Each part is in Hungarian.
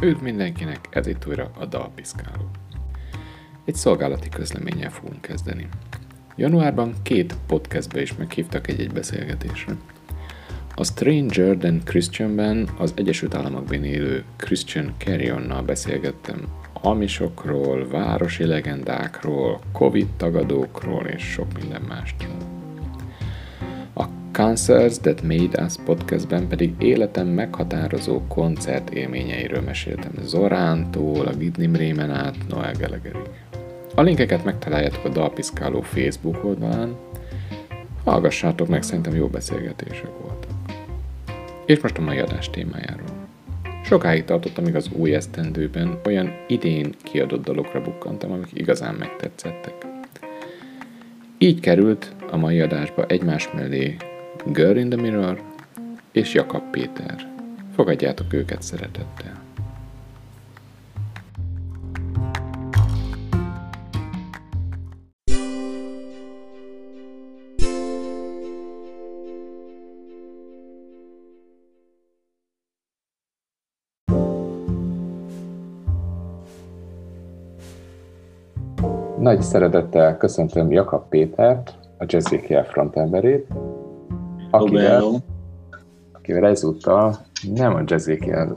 Üdv mindenkinek, ez itt újra a Dalpiszkáló. Egy szolgálati közleménnyel fogunk kezdeni. Januárban két podcastbe is meghívtak egy-egy beszélgetésre. A Stranger Than Christianben az Egyesült Államokban élő Christian Carrionnal beszélgettem hamisokról, városi legendákról, Covid tagadókról és sok minden másról. Concerts That Made Us podcastben pedig életem meghatározó koncert élményeiről meséltem Zorántól, a Gidnim Rémen át Noel Gallagherig. A linkeket megtaláljátok a Dalpiszkáló Facebook oldalán. Hallgassátok meg, szerintem jó beszélgetések voltak. És most a mai adás témájáról. Sokáig tartott, amíg az új esztendőben olyan idén kiadott dalokra bukkantam, amik igazán megtetszettek. Így került a mai adásba egymás mellé Girl in the Mirror és Jakab Péter. Fogadjátok őket szeretettel. Nagy szeretettel köszöntöm Jakab Pétert, a Jazzikiel frontemberét, akivel, akivel ezúttal nem a Jazzikiel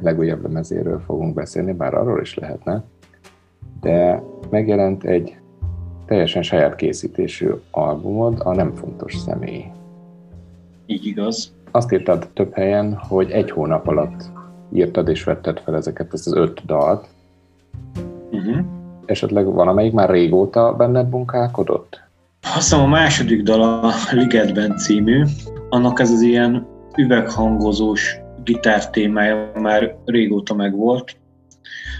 legújabb lemezéről fogunk beszélni, bár arról is lehetne, de megjelent egy teljesen saját készítésű albumod, a Nem Fontos Személy. Így igaz. Azt írtad több helyen, hogy egy hónap alatt írtad és vetted fel ezeket, ezt az öt dalt. Uh-huh esetleg valamelyik már régóta benned munkálkodott? Azt hiszem a második dal a Ligetben című, annak ez az ilyen üveghangozós gitár témája már régóta megvolt,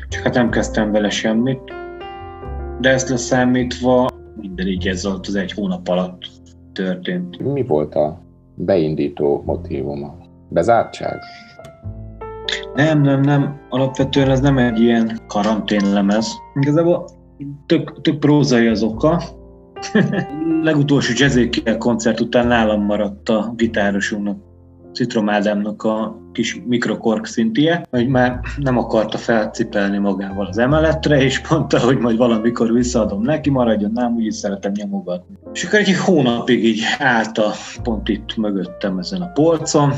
csak hát nem kezdtem vele semmit, de ezt leszámítva minden így ez alatt az egy hónap alatt történt. Mi volt a beindító motívuma? Bezártság? Nem, nem, nem. Alapvetően ez nem egy ilyen karanténlemez. Igazából tök, tök prózai az oka. Legutolsó Jazzékiel koncert után nálam maradt a gitárosunknak, Citrom Ádámnak a kis mikrokork szintie, hogy már nem akarta felcipelni magával az emeletre, és mondta, hogy majd valamikor visszaadom neki, maradjon, nem, úgyis szeretem nyomogatni. És akkor egy hónapig így állt a, pont itt mögöttem ezen a polcon,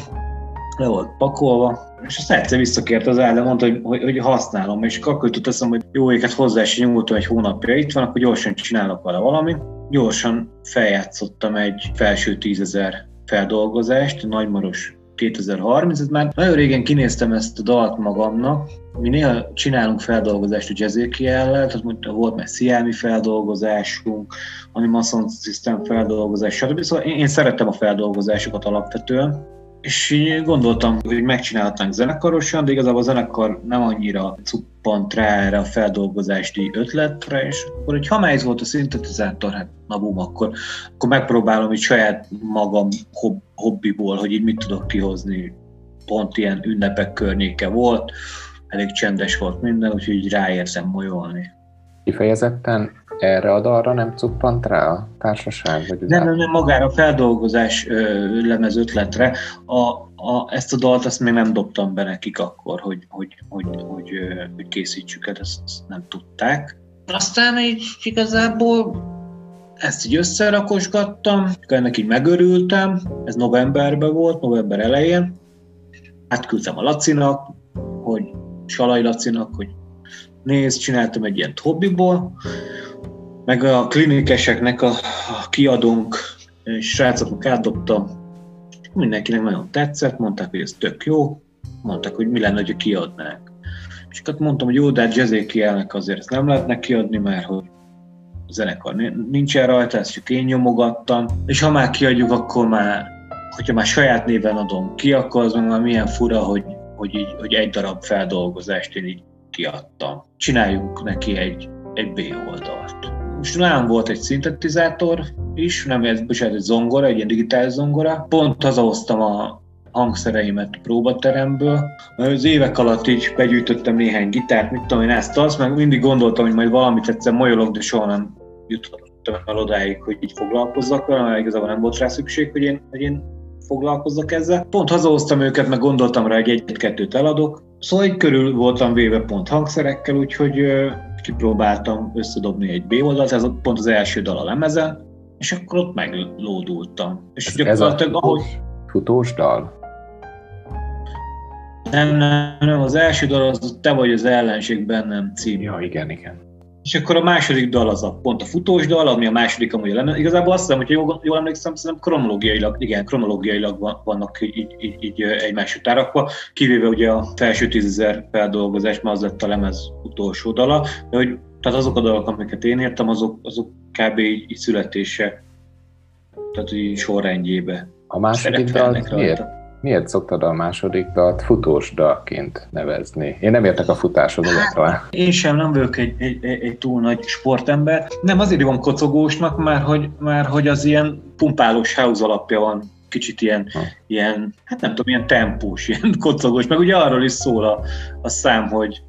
le volt pakolva, és azt egyszer visszakért az el, de mondta, hogy, hogy, hogy használom, és akkor jutott eszem, hogy jó éket hozzá is nyúltam egy hónapja itt van, akkor gyorsan csinálok vele valamit. Gyorsan feljátszottam egy felső tízezer feldolgozást, Nagymaros 2030, ez már nagyon régen kinéztem ezt a dalt magamnak, mi néha csinálunk feldolgozást a jazzékiellel, tehát mondta, volt már Sziámi feldolgozásunk, Animation System feldolgozás, stb. Szóval én, én szerettem a feldolgozásokat alapvetően, és gondoltam, hogy megcsinálhatnánk zenekarosan, de igazából a zenekar nem annyira cuppant rá erre a feldolgozási ötletre, és akkor, hogy hamályz volt a szintetizátor, hát na bum, akkor, akkor megpróbálom így saját magam hob, hobbiból, hogy így mit tudok kihozni. Pont ilyen ünnepek környéke volt, elég csendes volt minden, úgyhogy ráérzem molyolni. Kifejezetten erre a dalra nem cuppant rá a társaság? Vagy nem, nem, nem, magára a feldolgozás ö, lemez ötletre. A, a, ezt a dalt azt még nem dobtam be nekik akkor, hogy, hogy, hogy, hogy, hogy készítsük el, ezt, ezt nem tudták. Aztán így igazából ezt így összerakosgattam, ennek így megörültem, ez novemberben volt, november elején. Átküldtem a Lacinak, hogy Salai Lacinak, hogy nézd, csináltam egy ilyen hobbiból, meg a klinikeseknek a, a kiadónk srácoknak átdobtam, mindenkinek nagyon tetszett, mondták, hogy ez tök jó, mondták, hogy mi lenne, hogy kiadnák. És akkor mondtam, hogy jó, de hát jazzékielnek azért ezt nem lehetne kiadni, mert hogy a zenekar nincsen rajta, ezt csak én nyomogattam, és ha már kiadjuk, akkor már, hogyha már saját néven adom ki, akkor az már milyen fura, hogy, hogy, így, hogy egy darab feldolgozást én így kiadtam. Csináljunk neki egy, egy B oldalt. Most nálam volt egy szintetizátor is, nem ez, bocsánat, egy zongora, egy ilyen digitális zongora. Pont hazahoztam a hangszereimet próbateremből. Az évek alatt így begyűjtöttem néhány gitárt, mit tudom én ezt azt, meg mindig gondoltam, hogy majd valamit egyszer majolok, de soha nem jutottam el odáig, hogy így foglalkozzak vele, mert igazából nem volt rá szükség, hogy én, hogy én foglalkozzak ezzel. Pont hazahoztam őket, meg gondoltam rá, hogy egy-kettőt eladok, Szóval egy körül voltam véve pont hangszerekkel, úgyhogy kipróbáltam összedobni egy B oldalt, ez pont az első dal a lemezen, és akkor ott meglódultam. És ez, gyakorlatilag, ez a ahogy... futós dal? Nem, nem, nem, az első dal az Te vagy az ellenség bennem cím. Ja, igen, igen. És akkor a második dal az a pont a futós dal, ami a második amúgy a lemez. Igazából azt hiszem, hogy jól, jól emlékszem, szerintem kronológiailag, igen, kronológiailag vannak így, így, így egymás után rakva, kivéve ugye a felső tízezer feldolgozás, mert az lett a lemez utolsó dala, de hogy, tehát azok a dalok, amiket én értem, azok, azok kb. így, így születése, tehát így sorrendjébe. A második dal miért? Miért szoktad a második dalt futós dalként nevezni? Én nem értek a futáshoz hát, Én sem, nem vagyok egy, egy, egy, túl nagy sportember. Nem, azért van kocogósnak, mert hogy, mert hogy az ilyen pumpálós house alapja van kicsit ilyen, ha. ilyen, hát nem tudom, ilyen tempós, ilyen kocogós, meg ugye arról is szól a, a szám, hogy,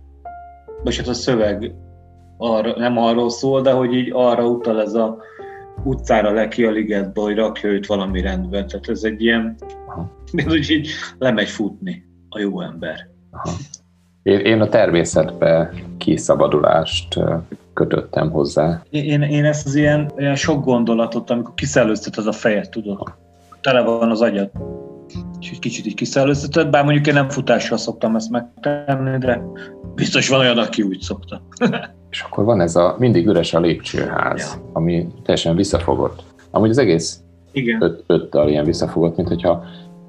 vagy hát a szöveg arra, nem arról szól, de hogy így arra utal ez a utcára le ki a ligetbe, hogy rakja őt valami rendben. Tehát ez egy ilyen, úgy így lemegy futni a jó ember. Aha. Én, én a természetbe kiszabadulást kötöttem hozzá. Én, én ezt az ilyen, ilyen sok gondolatot, amikor kiszellőztet az a fejet, tudod, tele van az agyad, és egy kicsit így kiszellőztetett, bár mondjuk én nem futással szoktam ezt megtenni, de biztos van olyan, aki úgy szokta. és akkor van ez a mindig üres a lépcsőház, ja. ami teljesen visszafogott. Amúgy az egész Igen. Öt, öttel ilyen visszafogott, mint hogyha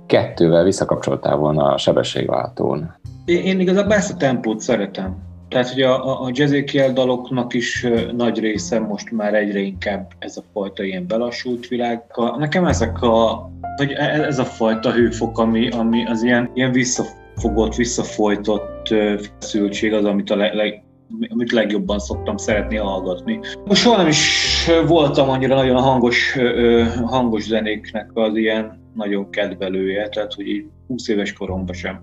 kettővel visszakapcsoltál volna a sebességváltón. Én, igazából ezt a tempót szeretem. Tehát, hogy a, a, jazzékiel daloknak is nagy része most már egyre inkább ez a fajta ilyen belassult világ. Nekem ezek a, vagy e, ez a fajta hőfok, ami, ami az ilyen, ilyen visszafogott, visszafolytott feszültség az, amit a leg, amit legjobban szoktam szeretni hallgatni. Most soha nem is voltam annyira nagyon hangos, hangos zenéknek az ilyen nagyon kedvelője, tehát hogy így 20 éves koromban sem.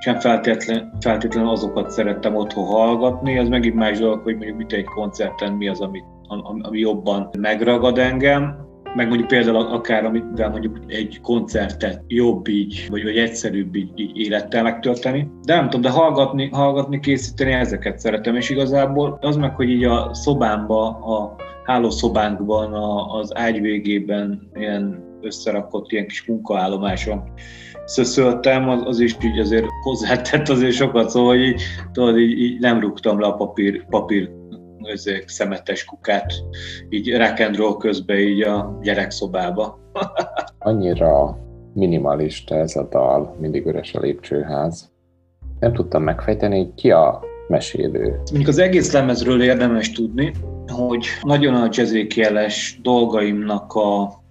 Sem feltétlen, feltétlenül azokat szerettem otthon hallgatni, az megint más dolog, hogy mondjuk mit egy koncerten mi az, ami, ami jobban megragad engem, meg mondjuk például akár, amivel mondjuk egy koncertet jobb így, vagy, vagy egyszerűbb így, így élettel megtölteni. De nem tudom, de hallgatni, hallgatni, készíteni, ezeket szeretem, és igazából az meg, hogy így a szobámba, a hálószobánkban, a, az ágy végében ilyen összerakott ilyen kis munkaállomáson szöszöltem, az, az is így azért hozzátett azért sokat, szóval így, tudod, így, így nem rúgtam le a papír, papír ezek szemetes kukát így rock közben így a gyerekszobába. Annyira minimalista ez a dal, mindig üres a lépcsőház. Nem tudtam megfejteni, ki a mesélő. Mondjuk az egész lemezről érdemes tudni, hogy nagyon a jazzékjeles dolgaimnak a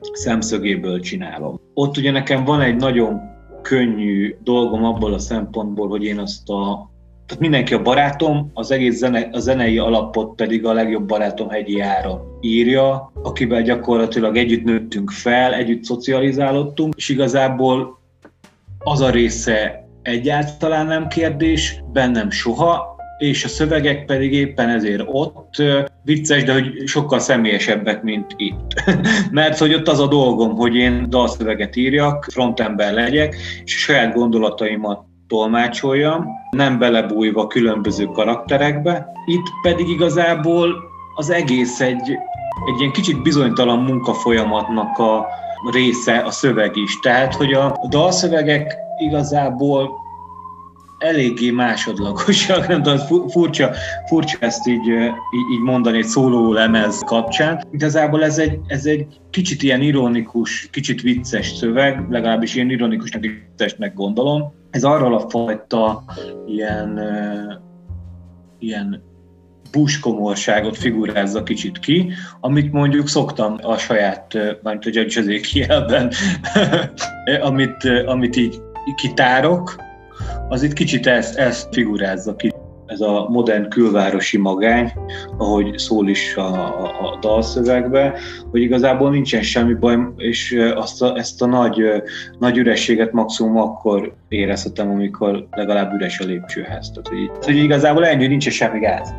szemszögéből csinálom. Ott ugye nekem van egy nagyon könnyű dolgom abból a szempontból, hogy én azt a tehát mindenki a barátom, az egész zene, a zenei alapot pedig a legjobb barátom Hegyi Ára írja, akivel gyakorlatilag együtt nőttünk fel, együtt szocializálódtunk, és igazából az a része egyáltalán nem kérdés, bennem soha, és a szövegek pedig éppen ezért ott vicces, de hogy sokkal személyesebbek, mint itt. Mert hogy ott az a dolgom, hogy én dalszöveget írjak, frontember legyek, és a saját gondolataimat tolmácsoljam, nem belebújva különböző karakterekbe. Itt pedig igazából az egész egy, egy ilyen kicsit bizonytalan munkafolyamatnak a része a szöveg is. Tehát, hogy a dalszövegek igazából eléggé másodlagosak, nem tudom, furcsa, furcsa ezt így, így, mondani egy szóló lemez kapcsán. Igazából ez egy, ez egy kicsit ilyen ironikus, kicsit vicces szöveg, legalábbis ilyen ironikusnak is viccesnek gondolom. Ez arról a fajta ilyen, ilyen buskomorságot figurázza kicsit ki, amit mondjuk szoktam a saját, mert a Judge amit, amit így kitárok, az itt kicsit ezt, ezt figurázza ki. Ez a modern külvárosi magány, ahogy szól is a, a, a dalszövegbe, hogy igazából nincsen semmi baj, és azt a, ezt a nagy, nagy ürességet maximum akkor érezhetem, amikor legalább üres a lépcsőház. Tehát, hogy, hogy igazából ennyi, nincsen semmi gáz.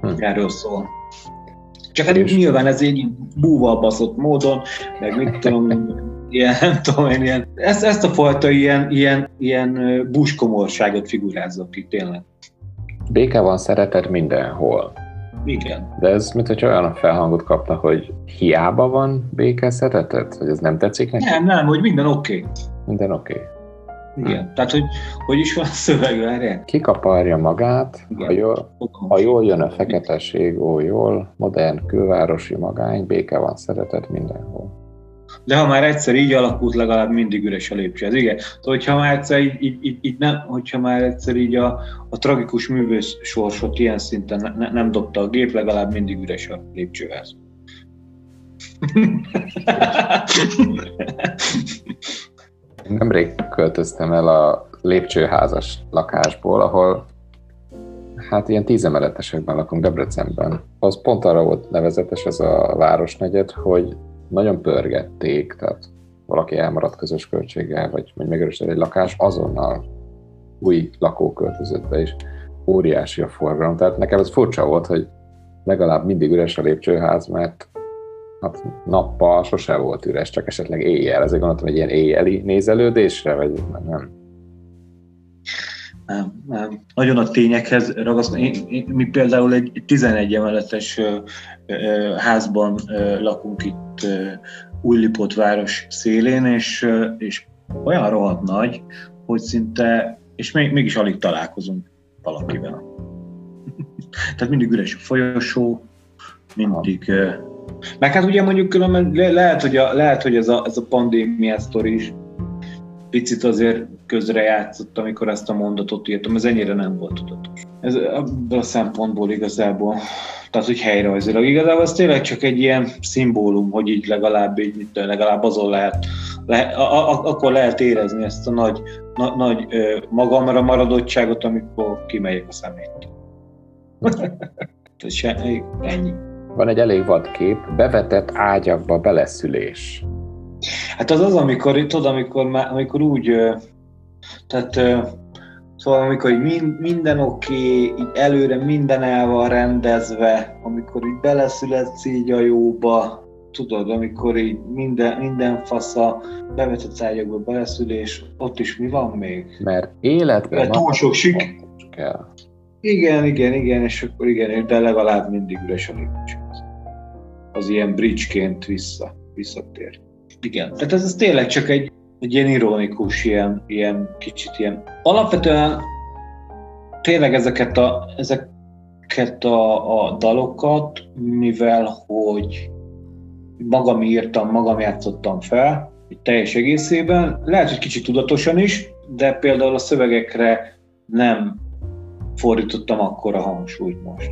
Hm. Erről szól. Csak hát nyilván ez így búval baszott módon, meg mit tudom, ilyen, nem tudom én, ilyen, ezt, ezt a fajta ilyen, ilyen, ilyen buskomorságot figurázzak ki tényleg. Béke van szeretet mindenhol. Igen. De ez, mint hogy olyan felhangot kapta, hogy hiába van béke szeretet? Hogy ez nem tetszik neki? Nem, nem, hogy minden oké. Okay. Minden oké. Okay. Igen, hmm. tehát hogy, hogy is van a szöveg, várjál? Kikaparja magát, ha jól, ha jól jön a feketeség, ó jól, modern külvárosi magány, béke van, szeretet mindenhol. De ha már egyszer így alakult, legalább mindig üres a lépcső. Ez igen. Tehát, hogyha már egyszer így, így, így, így nem, hogyha már egyszer így a, a tragikus művész sorsot ilyen szinten ne, nem dobta a gép, legalább mindig üres a lépcsőház. Nemrég költöztem el a lépcsőházas lakásból, ahol hát ilyen tízemeletesekben lakunk Debrecenben. Az pont arra volt nevezetes ez a városnegyed, hogy nagyon pörgették, tehát valaki elmaradt közös költséggel, vagy, vagy megerősített egy lakás, azonnal új lakó költözött be, és óriási a forgalom. Tehát nekem ez furcsa volt, hogy legalább mindig üres a lépcsőház, mert hát nappal sose volt üres, csak esetleg éjjel. Ezért gondoltam, hogy ilyen éjjeli nézelődésre, vagy nem? Nem, nem. Nagyon a tényekhez ragaszkodom. Mi például egy 11 emeletes házban lakunk itt Újlipot város szélén, és, és olyan rohadt nagy, hogy szinte, és még, mégis alig találkozunk valakivel. Tehát mindig üres a folyosó, mindig... Meg hát ugye mondjuk különben le, lehet, hogy, a, lehet, hogy ez a, ez a pandémia sztori is picit azért közre játszott, amikor ezt a mondatot írtam, ez ennyire nem volt tudatos. Ez ebből a szempontból igazából, tehát hogy helyrajzilag, igazából ez tényleg csak egy ilyen szimbólum, hogy így legalább, így, mit, legalább azon lehet, le, a, a, akkor lehet érezni ezt a nagy, na, nagy ö, magamra maradottságot, amikor kimegyek a szemét. ennyi. Van egy elég vad kép, bevetett ágyakba beleszülés. Hát az az, amikor, tudod, amikor, amikor úgy, tehát Szóval amikor így minden oké, okay, így előre minden el van rendezve, amikor így beleszületsz így a jóba, tudod, amikor így minden, minden fasza bevetett ágyakba beleszülés, ott is mi van még? Mert életben túl sok sik. Igen, igen, igen, és akkor igen, de legalább mindig üres a Az ilyen bridgeként vissza, visszatér. Igen, tehát ez, ez tényleg csak egy, egy ilyen ironikus, ilyen, ilyen kicsit ilyen. Alapvetően tényleg ezeket a, ezeket a, a dalokat, mivel hogy magam írtam, magam játszottam fel, teljes egészében, lehet, hogy kicsit tudatosan is, de például a szövegekre nem fordítottam akkora hangsúlyt most.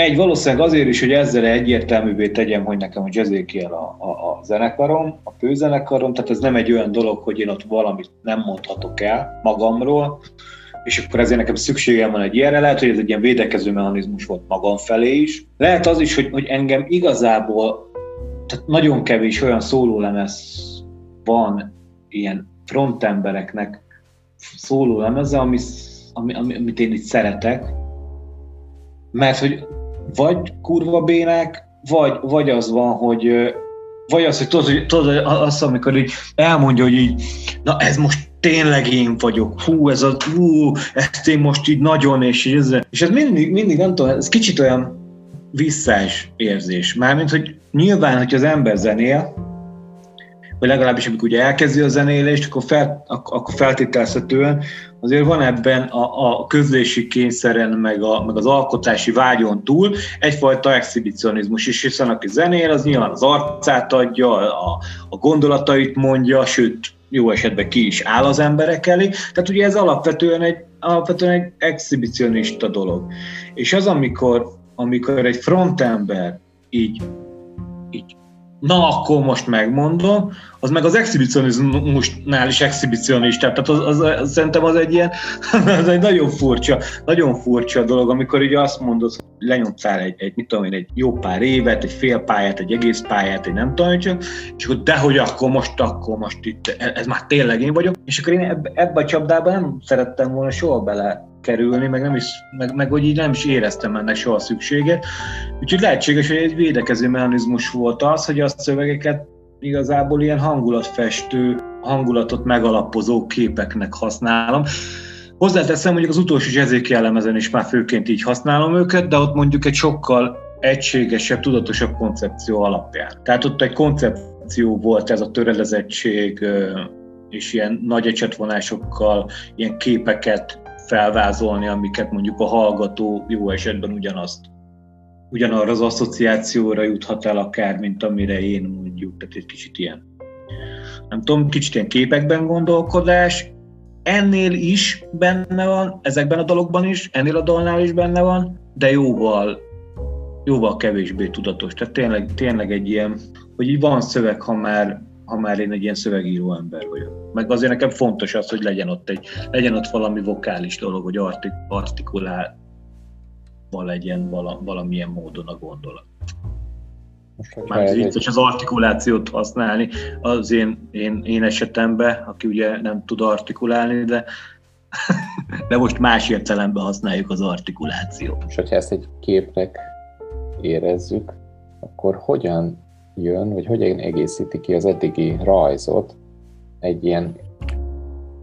Egy, valószínűleg azért is, hogy ezzel egyértelművé tegyem, hogy nekem a Jazzékiel a, a, a zenekarom, a főzenekarom, tehát ez nem egy olyan dolog, hogy én ott valamit nem mondhatok el magamról, és akkor ezért nekem szükségem van egy ilyenre. Lehet, hogy ez egy ilyen védekező mechanizmus volt magam felé is. Lehet az is, hogy, hogy engem igazából, tehát nagyon kevés olyan szólólemez van ilyen frontembereknek szólólemeze, ami, ami, amit én itt szeretek, mert hogy vagy kurva bének, vagy, vagy az van, hogy vagy az, hogy tudod, hogy, tudod, az, amikor így elmondja, hogy így, na ez most tényleg én vagyok, hú, ez a, hú, ezt én most így nagyon, és így ez, és ez mindig, mindig nem tudom, ez kicsit olyan visszás érzés. Mármint, hogy nyilván, hogy az ember zenél, vagy legalábbis amikor ugye elkezdi a zenélést, akkor, fel, akkor feltételezhetően azért van ebben a, a közlési kényszeren, meg, a, meg az alkotási vágyon túl egyfajta exhibicionizmus is, hiszen aki zenél, az nyilván az arcát adja, a, a gondolatait mondja, sőt, jó esetben ki is áll az emberek elé. Tehát ugye ez alapvetően egy, alapvetően egy exhibicionista dolog. És az, amikor, amikor egy frontember így, így na akkor most megmondom, az meg az exhibicionizmusnál is exhibicionista, tehát az, az, az, szerintem az egy ilyen, az egy nagyon furcsa, nagyon furcsa dolog, amikor ugye azt mondod, hogy lenyomtál egy, egy, mit tudom én, egy jó pár évet, egy fél pályát, egy egész pályát, egy nem tudom csak, és akkor dehogy akkor most, akkor most itt, ez már tényleg én vagyok, és akkor én ebbe, ebbe a csapdába nem szerettem volna soha bele kerülni, meg, nem is, meg, meg hogy így nem is éreztem ennek soha szükséget. Úgyhogy lehetséges, hogy egy védekező mechanizmus volt az, hogy a szövegeket igazából ilyen hangulatfestő, hangulatot megalapozó képeknek használom. Hozzáteszem, mondjuk az utolsó jazzéki elemezen is már főként így használom őket, de ott mondjuk egy sokkal egységesebb, tudatosabb koncepció alapján. Tehát ott egy koncepció volt ez a törelezettség, és ilyen nagy ecsetvonásokkal ilyen képeket felvázolni, amiket mondjuk a hallgató jó esetben ugyanazt ugyanarra az asszociációra juthat el akár, mint amire én mondjuk, tehát egy kicsit ilyen nem tudom, kicsit ilyen képekben gondolkodás, ennél is benne van, ezekben a dalokban is, ennél a dalnál is benne van, de jóval, jóval kevésbé tudatos. Tehát tényleg, tényleg egy ilyen, hogy így van szöveg, ha már, ha már én egy ilyen szövegíró ember vagyok. Meg azért nekem fontos az, hogy legyen ott, egy, legyen ott valami vokális dolog, hogy artik, artikulálva legyen vala, valamilyen módon a gondolat. Már vicces az artikulációt használni az én, én, én esetemben, aki ugye nem tud artikulálni, de, de most más értelemben használjuk az artikulációt. És hogyha ezt egy képnek érezzük, akkor hogyan jön, vagy hogyan egészíti ki az eddigi rajzot egy ilyen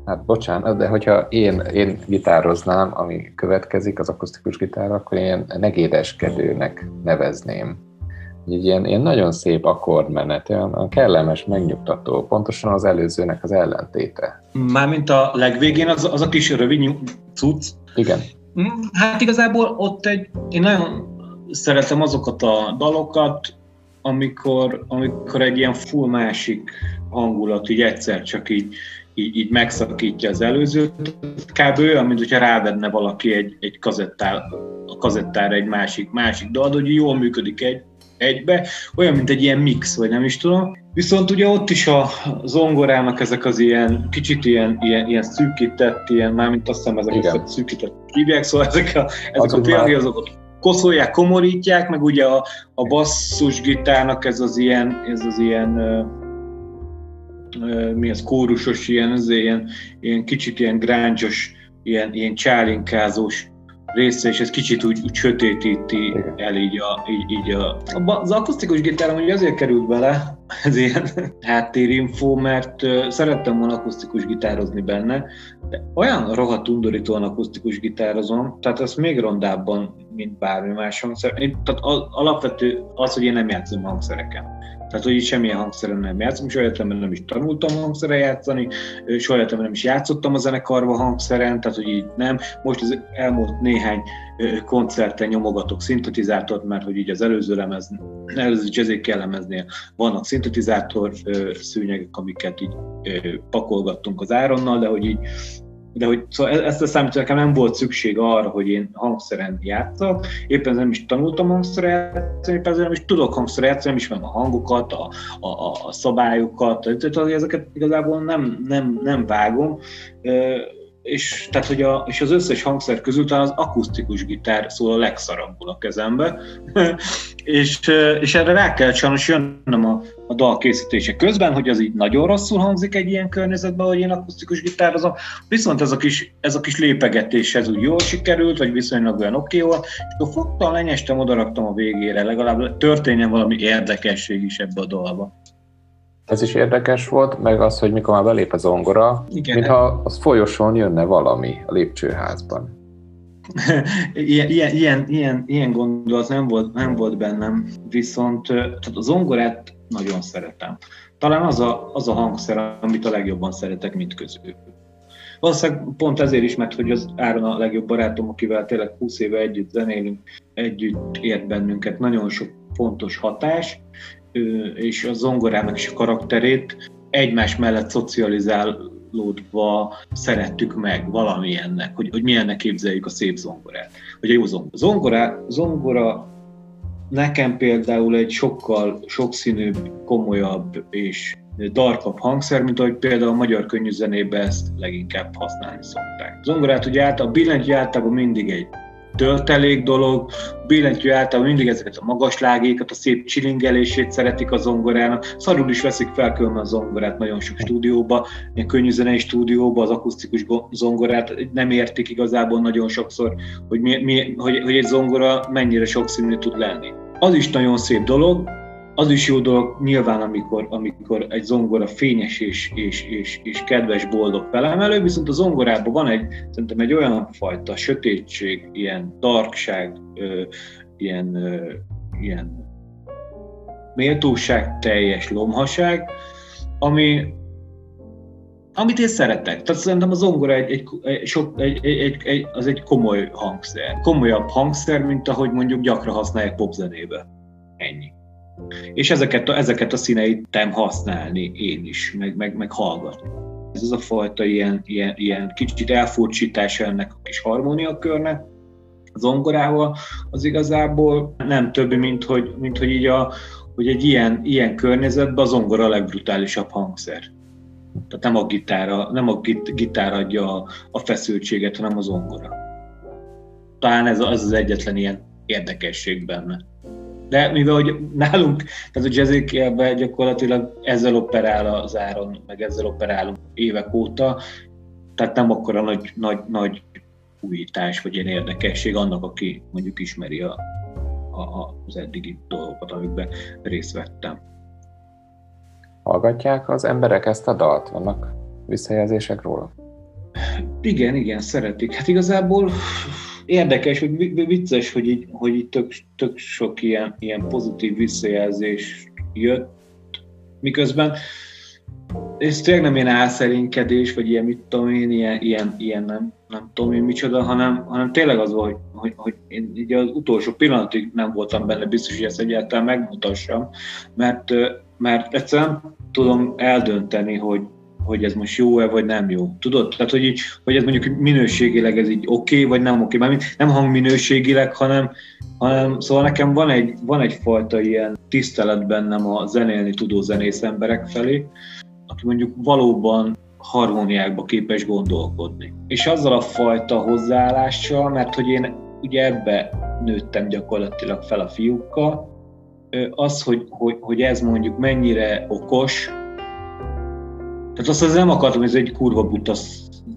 Hát bocsánat, de hogyha én, én gitároznám, ami következik, az akusztikus gitár, akkor én negédeskedőnek nevezném egy ilyen, ilyen nagyon szép akkordmenet, olyan kellemes, megnyugtató, pontosan az előzőnek az ellentéte. Mármint a legvégén az, az a kis rövid cucc? Igen. Mm, hát igazából ott egy, én nagyon szeretem azokat a dalokat, amikor, amikor egy ilyen full másik hangulat így egyszer csak így, így, így megszakítja az előzőt. Kb. olyan, mint hogyha rávedne valaki egy, egy kazettár, a kazettára egy másik, másik dal, hogy jól működik egy, egybe, olyan, mint egy ilyen mix, vagy nem is tudom. Viszont ugye ott is a zongorának ezek az ilyen, kicsit ilyen, ilyen, ilyen szűkített, ilyen, mármint azt hiszem ezek szűkített hívják, szóval ezek a, ezek a piani, azok koszolják, komorítják, meg ugye a, a basszusgitárnak ez az ilyen, ez az ilyen ö, ö, mi az, kórusos, ilyen, ez ilyen, ilyen kicsit ilyen grángyos, ilyen, ilyen csálinkázós része, és ez kicsit úgy, úgy sötétíti el így, a, így, így a... Az akusztikus gitárom ugye azért került bele, ez ilyen háttérinfó, mert szerettem volna akusztikus gitározni benne, de olyan rohadt undorítóan akusztikus gitározom, tehát ez még rondábban, mint bármi más hangszer. Én, tehát alapvető az, hogy én nem játszom hangszereken. Tehát, hogy semmilyen hangszeren nem játszom, soha életemben nem is tanultam hangszeren játszani, soha életemben nem is játszottam a zenekarba hangszeren, tehát, hogy így nem. Most az elmúlt néhány koncerten nyomogatok szintetizátort, mert hogy így az előző lemez, előző jazzék lemeznél vannak szintetizátor szűnyegek, amiket így pakolgattunk az Áronnal, de hogy így de hogy szóval e- ezt a számít, nekem nem volt szükség arra, hogy én hangszeren játszak, éppen nem is tanultam hangszeren játszani, éppen nem is tudok hangszeren játszani, nem ismerem a hangokat, a, a, a szabályokat, tehát ezeket igazából nem, nem, nem vágom, és, tehát, hogy a, és az összes hangszer közül az akusztikus gitár szól a legszarabbul a kezembe, és, és erre rá kell sajnos jönnöm a, a dal készítése közben, hogy az így nagyon rosszul hangzik egy ilyen környezetben, hogy én akusztikus gitározom, viszont ez a kis, ez a kis lépegetés, ez úgy jól sikerült, vagy viszonylag olyan oké volt, és akkor fogtam, lenyestem, odaraktam a végére, legalább történjen valami érdekesség is ebbe a dalba. Ez is érdekes volt, meg az, hogy mikor már belép a zongora, Igen. mintha az folyosón jönne valami a lépcsőházban. ilyen, ilyen, ilyen, ilyen, gondolat nem volt, nem volt bennem, viszont tehát a zongorát nagyon szeretem. Talán az a, az a hangszer, amit a legjobban szeretek, mint közül. Valószínűleg pont ezért is, mert hogy az Áron a legjobb barátom, akivel tényleg 20 éve együtt zenélünk, együtt ért bennünket nagyon sok fontos hatás, és a zongorának is a karakterét egymás mellett szocializálódva szerettük meg valamilyennek, hogy, hogy milyennek képzeljük a szép zongorát, vagy a jó zongora. Zongora, zongora nekem például egy sokkal sokszínűbb, komolyabb és darkabb hangszer, mint ahogy például a magyar könnyű zenében ezt leginkább használni szokták. Zongorát ugye általában, a billentyű általában mindig egy töltelék dolog, billentyű általában mindig ezeket a magas lágékat, a szép csilingelését szeretik a zongorának. Szarul is veszik fel különben a zongorát nagyon sok stúdióba, ilyen könnyű zenei stúdióba az akusztikus zongorát nem értik igazából nagyon sokszor, hogy, mi, mi, hogy, hogy egy zongora mennyire sokszínű tud lenni. Az is nagyon szép dolog, az is jó dolog nyilván, amikor, amikor egy zongora fényes és, és, és, és kedves, boldog felemelő, viszont a zongorában van egy, szerintem egy olyan fajta sötétség, ilyen darkság, ö, ilyen, ö, ilyen méltóság teljes lomhaság, ami, amit én szeretek. Tehát szerintem a zongora egy, egy, egy, egy, egy, egy, az egy komoly hangszer. Komolyabb hangszer, mint ahogy mondjuk gyakran használják popzenébe. Ennyi. És ezeket a, ezeket a színeit tem használni én is, meg, meg, meg hallgatni. Ez az a fajta ilyen, ilyen, ilyen kicsit elfurcsítása ennek a kis harmóniakörnek, zongorával, az igazából nem több, mint hogy, mint hogy így a, hogy egy ilyen, ilyen környezetben az zongora a legbrutálisabb hangszer. Tehát nem a gitár, nem a gitár adja a, a feszültséget, hanem az zongora. Talán ez az az egyetlen ilyen érdekesség benne. De mivel hogy nálunk, tehát a jazzékjelben gyakorlatilag ezzel operál az áron, meg ezzel operálunk évek óta, tehát nem akkora nagy, nagy, nagy újítás, vagy ilyen érdekesség annak, aki mondjuk ismeri a, a, az eddigi dolgokat, amikben részt vettem. Hallgatják az emberek ezt a dalt? Vannak visszajelzések róla? Igen, igen, szeretik. Hát igazából érdekes, hogy vicces, hogy így, hogy így tök, tök sok ilyen, ilyen pozitív visszajelzés jött, miközben ez tényleg nem ilyen álszerénykedés, vagy ilyen, mit tudom én, ilyen, ilyen, ilyen nem, nem tudom én micsoda, hanem, hanem tényleg az volt, hogy, hogy, én így az utolsó pillanatig nem voltam benne biztos, hogy ezt egyáltalán megmutassam, mert, mert egyszerűen tudom eldönteni, hogy, hogy ez most jó-e, vagy nem jó. Tudod? Tehát, hogy, így, hogy ez mondjuk minőségileg ez így oké, okay, vagy nem oké. Okay. nem hangminőségileg, hanem, hanem szóval nekem van egy, van egyfajta ilyen tisztelet bennem a zenélni tudó zenész emberek felé, aki mondjuk valóban harmóniákba képes gondolkodni. És azzal a fajta hozzáállással, mert hogy én ugye ebbe nőttem gyakorlatilag fel a fiúkkal, az, hogy, hogy, hogy ez mondjuk mennyire okos, tehát azt az nem akartam, hogy ez egy kurva buta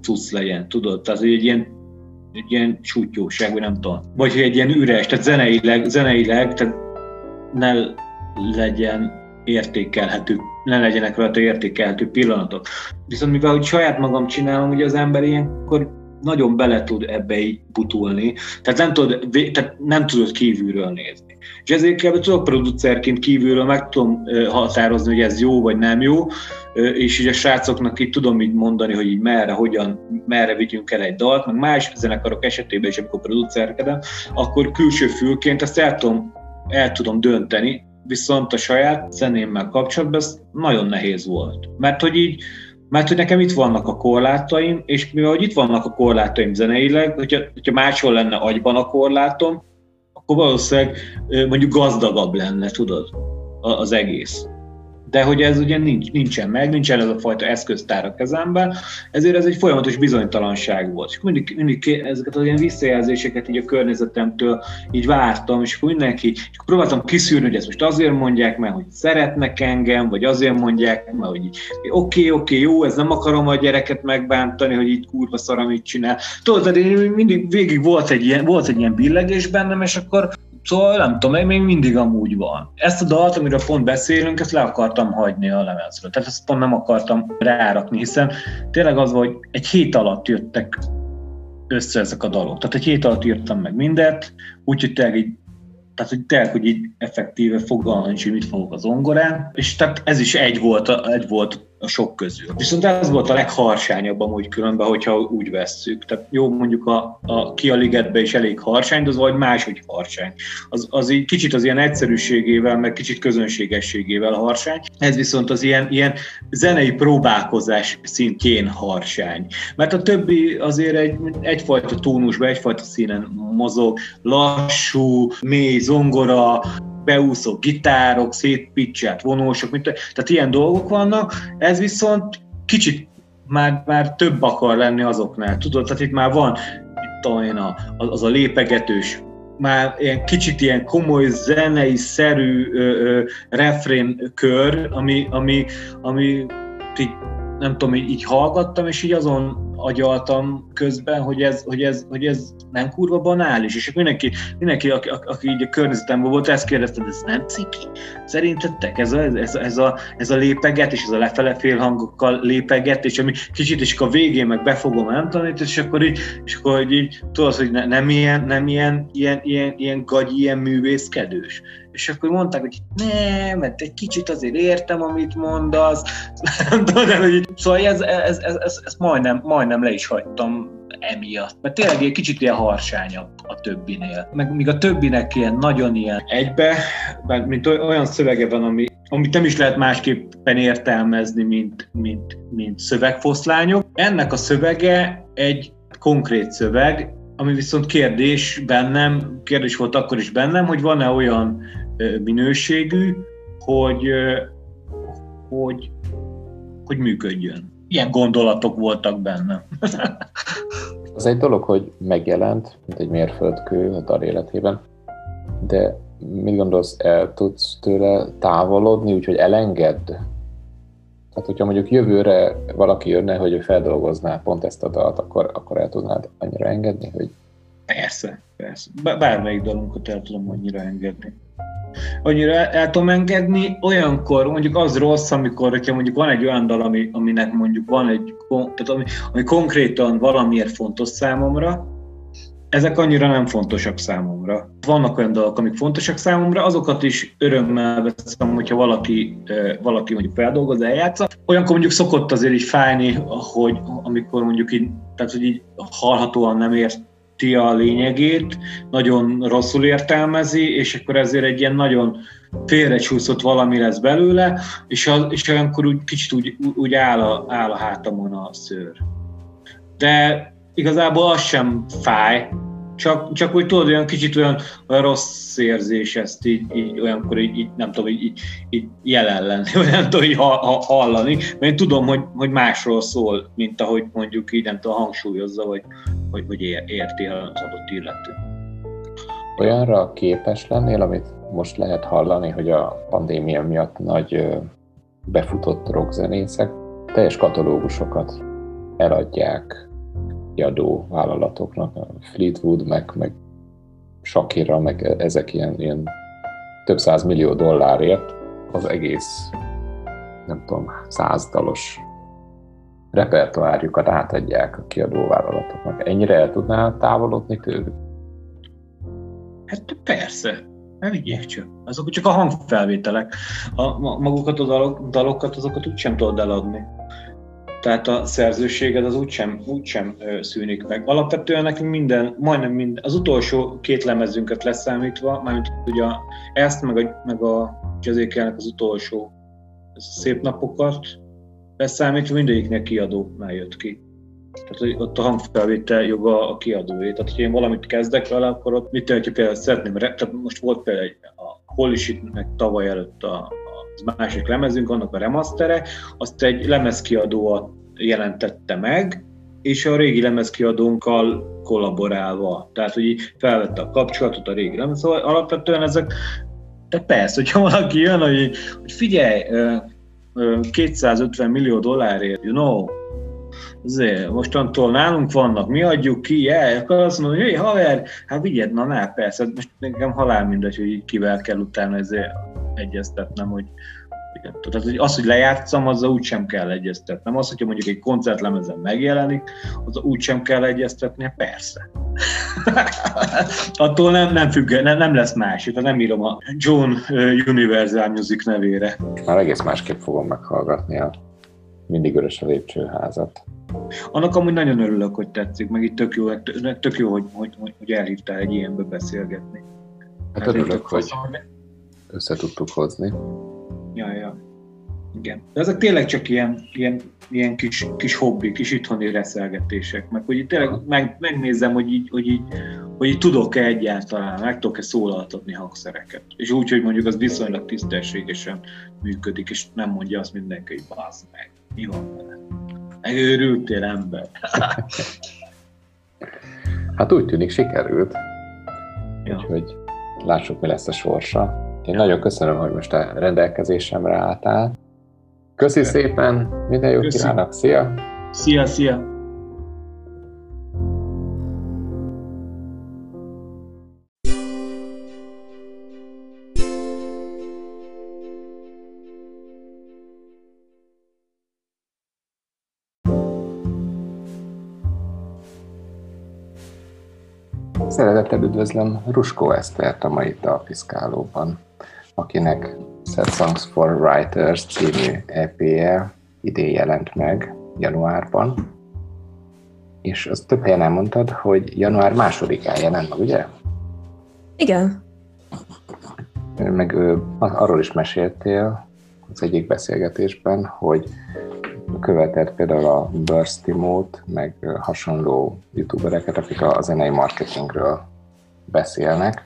cucc legyen, tudod? Tehát egy ilyen, egy ilyen csútyóság, vagy nem tudom. Vagy hogy egy ilyen üres, tehát zeneileg, zeneileg tehát ne legyen értékelhető, ne legyenek rajta értékelhető pillanatok. Viszont mivel hogy saját magam csinálom, ugye az ember ilyenkor nagyon bele tud ebbe így butulni, tehát nem tudod, tehát nem tudod kívülről nézni. És ezért kell, tudok producerként kívülről meg tudom határozni, hogy ez jó vagy nem jó, és így a srácoknak így tudom így mondani, hogy így merre, hogyan, merre vigyünk el egy dalt, meg más zenekarok esetében is, amikor producerkedem, akkor külső fülként ezt el tudom, el tudom dönteni, viszont a saját zenémmel kapcsolatban ez nagyon nehéz volt. Mert hogy így, mert hogy nekem itt vannak a korlátaim, és mivel hogy itt vannak a korlátaim zeneileg, hogyha, hogyha máshol lenne agyban a korlátom, akkor valószínűleg mondjuk gazdagabb lenne, tudod, az egész de hogy ez ugye nincs, nincsen meg, nincsen ez a fajta eszköztár a kezemben, ezért ez egy folyamatos bizonytalanság volt. És mindig, mindig ezeket az ilyen visszajelzéseket így a környezetemtől így vártam, és mindenki, és próbáltam kiszűrni, hogy ezt most azért mondják, mert hogy szeretnek engem, vagy azért mondják, mert hogy oké, oké, okay, jó, ez nem akarom a gyereket megbántani, hogy így kurva szar, amit csinál. Tudod, tehát én mindig végig volt egy ilyen, volt egy ilyen billegés bennem, és akkor Szóval nem tudom, még mindig amúgy van. Ezt a dalt, amiről pont beszélünk, ezt le akartam hagyni a lemezről. Tehát ezt pont nem akartam rárakni, hiszen tényleg az, hogy egy hét alatt jöttek össze ezek a dalok. Tehát egy hét alatt írtam meg mindet, úgyhogy tényleg így tehát, hogy tényleg, hogy így effektíve fogalmam hogy mit fogok az ongorán, és tehát ez is egy volt, egy volt a sok közül. Viszont ez volt a legharsányabb amúgy különben, hogyha úgy vesszük. Tehát jó, mondjuk a, a ki a ligetbe is elég harsány, de az vagy máshogy harsány. Az, az így kicsit az ilyen egyszerűségével, meg kicsit közönségességével harsány. Ez viszont az ilyen, ilyen zenei próbálkozás szintjén harsány. Mert a többi azért egy, egyfajta tónusban, egyfajta színen mozog, lassú, mély zongora, beúszó gitárok, szétpicselt vonósok, mint, tehát ilyen dolgok vannak, ez viszont kicsit már, már több akar lenni azoknál, tudod, tehát itt már van itt én, a, az a lépegetős már ilyen kicsit ilyen komoly zenei szerű ö, refrén kör, ami, ami, ami így, nem tudom, így, így hallgattam, és így azon agyaltam közben, hogy ez, hogy ez, hogy ez nem kurva banális, és mindenki, mindenki aki, aki így a környezetemben volt, ezt kérdezte, ez nem ciki? Szerintetek ez a, ez, ez, a, ez a lépeget, és ez a lefele félhangokkal lépeget, és ami kicsit, akkor a végén meg befogom Antonit, és akkor így, és akkor így tudod, hogy ne, nem ilyen, nem ilyen, ilyen, ilyen, ilyen gagy, ilyen művészkedős és akkor mondták, hogy nem, mert egy kicsit azért értem, amit mondasz, szóval ez, ez, ez, ez, ez majdnem, majdnem le is hagytam emiatt. Mert tényleg egy kicsit ilyen harsányabb a többinél. Meg míg a többinek ilyen nagyon ilyen egybe, mint olyan szövege van, ami, amit nem is lehet másképpen értelmezni, mint, mint, mint szövegfoszlányok. Ennek a szövege egy konkrét szöveg, ami viszont kérdés bennem, kérdés volt akkor is bennem, hogy van-e olyan minőségű, hogy, hogy, hogy működjön. Ilyen gondolatok voltak benne. Az egy dolog, hogy megjelent, mint egy mérföldkő a dal életében, de mit gondolsz, el tudsz tőle távolodni, úgyhogy elengedd? Tehát, hogyha mondjuk jövőre valaki jönne, hogy ő feldolgozná pont ezt a dalt, akkor, akkor el tudnád annyira engedni, hogy... Persze, persze. Bármelyik dalunkat el tudom annyira engedni annyira el, el tudom engedni, olyankor mondjuk az rossz, amikor hogyha mondjuk van egy olyan dal, ami, aminek mondjuk van egy, tehát ami, ami konkrétan valamiért fontos számomra, ezek annyira nem fontosak számomra. Vannak olyan dolgok, amik fontosak számomra, azokat is örömmel veszem, hogyha valaki, valaki mondjuk feldolgoz, eljátsza. Olyankor mondjuk szokott azért így fájni, hogy amikor mondjuk így, tehát hogy így hallhatóan nem ért érti a lényegét, nagyon rosszul értelmezi, és akkor ezért egy ilyen nagyon félrecsúszott valami lesz belőle, és, az, és olyankor úgy, kicsit úgy, úgy áll, a, áll a hátamon a szőr. De igazából az sem fáj, csak, csak úgy tudod, olyan kicsit olyan, olyan rossz érzés ezt így, így olyankor így, így, nem tudom, így, így, így jelen lenni, vagy nem tudom így ha, ha, hallani, mert én tudom, hogy, hogy másról szól, mint ahogy mondjuk így nem tudom, hangsúlyozza, vagy, hogy, hogy érti az adott illető. Olyanra képes lennél, amit most lehet hallani, hogy a pandémia miatt nagy befutott rockzenészek teljes katalógusokat eladják kiadó vállalatoknak, Fleetwood, meg, meg Shakira, meg ezek ilyen, ilyen több száz millió dollárért az egész, nem tudom, százdalos repertoárjukat átadják a kiadóvállalatoknak. Ennyire el tudnál távolodni tőlük? Hát persze, nem vigyék csak. Azok csak a hangfelvételek. A, magukat a dalok, dalokat, azokat úgysem tudod eladni. Tehát a szerzőséged az úgysem, úgysem szűnik meg. Alapvetően nekünk minden, majdnem minden, az utolsó két lemezünket leszámítva, mármint ugye ezt, meg a, meg a jazzékelnek az utolsó szép napokat leszámítva, mindegyiknek kiadónál jött ki. Tehát ott a hangfelvétel joga a kiadóé. Tehát, hogy én valamit kezdek vele, akkor ott mit hogy például szeretném, tehát most volt például egy, a Holy meg tavaly előtt a, másik lemezünk, annak a remastere, azt egy lemezkiadó jelentette meg, és a régi lemezkiadónkkal kollaborálva. Tehát, hogy felvette a kapcsolatot a régi lemez. Szóval alapvetően ezek, de persze, hogyha valaki jön, hogy, hogy figyelj, 250 millió dollárért, you know, azért, mostantól nálunk vannak, mi adjuk ki, yeah, akkor azt mondom, hogy haver, hát vigyed, na, na, persze, most nekem halál mindegy, hogy kivel kell utána ezért egyeztetnem, hogy igen. Tehát hogy az, hogy lejátszom, azzal úgy sem kell egyeztetnem. Az, hogyha mondjuk egy koncertlemezen megjelenik, az úgy sem kell egyeztetnie, persze. Attól nem, nem függ, nem, nem lesz más. Tehát nem írom a John Universal Music nevére. Már egész másképp fogom meghallgatni a mindig örös a lépcsőházat. Annak amúgy nagyon örülök, hogy tetszik, meg itt tök jó, tök jó hogy, hogy, hogy elhívtál egy ilyenbe beszélgetni. Hát, hát örülök, hogy össze tudtuk hozni. Ja, ja. Igen. De ezek tényleg csak ilyen, ilyen, ilyen kis, kis hobbi, kis itthoni reszelgetések, meg hogy így tényleg meg, megnézem, hogy így, hogy így, hogy így tudok-e egyáltalán, meg tudok-e szólaltatni hangszereket. És úgy, hogy mondjuk az viszonylag tisztességesen működik, és nem mondja azt mindenki, hogy bász meg. Mi van vele? Megőrültél ember. hát úgy tűnik sikerült. Ja. Úgyhogy lássuk, mi lesz a sorsa. Én nagyon köszönöm, hogy most a rendelkezésemre álltál. Köszi szépen, minden jót kívánok, szia! Szia, szia! Szeretettel üdvözlöm Ruskó Esztert a mai Dalpiszkálóban akinek Set Songs for Writers című EP-je idén jelent meg januárban, és azt több helyen elmondtad, hogy január másodikán jelent meg, ugye? Igen. Meg arról is meséltél az egyik beszélgetésben, hogy követett például a Burstimót, meg hasonló youtubereket, akik a zenei marketingről beszélnek.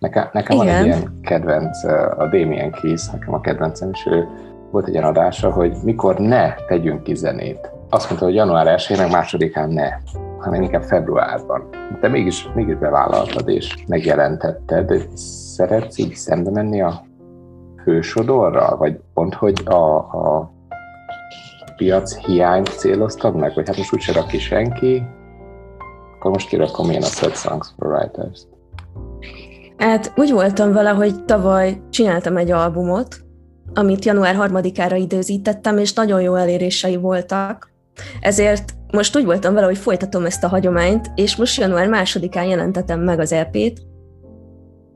Nekem, nekem van egy ilyen kedvenc, a Damien Keys, nekem a kedvencem, és ő volt egy ilyen adása, hogy mikor ne tegyünk ki zenét. Azt mondta, hogy január 1 meg másodikán ne, hanem inkább februárban. De mégis, mégis bevállaltad és megjelentetted. Szeretsz így szembe menni a fősodorral? Vagy pont, hogy a, a piac hiányt céloztad meg? Vagy hát most úgyse rak ki senki, akkor most kirakom én a Set Songs for Writers-t. Hát úgy voltam vele, hogy tavaly csináltam egy albumot, amit január 3-ára időzítettem, és nagyon jó elérései voltak. Ezért most úgy voltam vele, hogy folytatom ezt a hagyományt, és most január 2-án jelentetem meg az EP-t,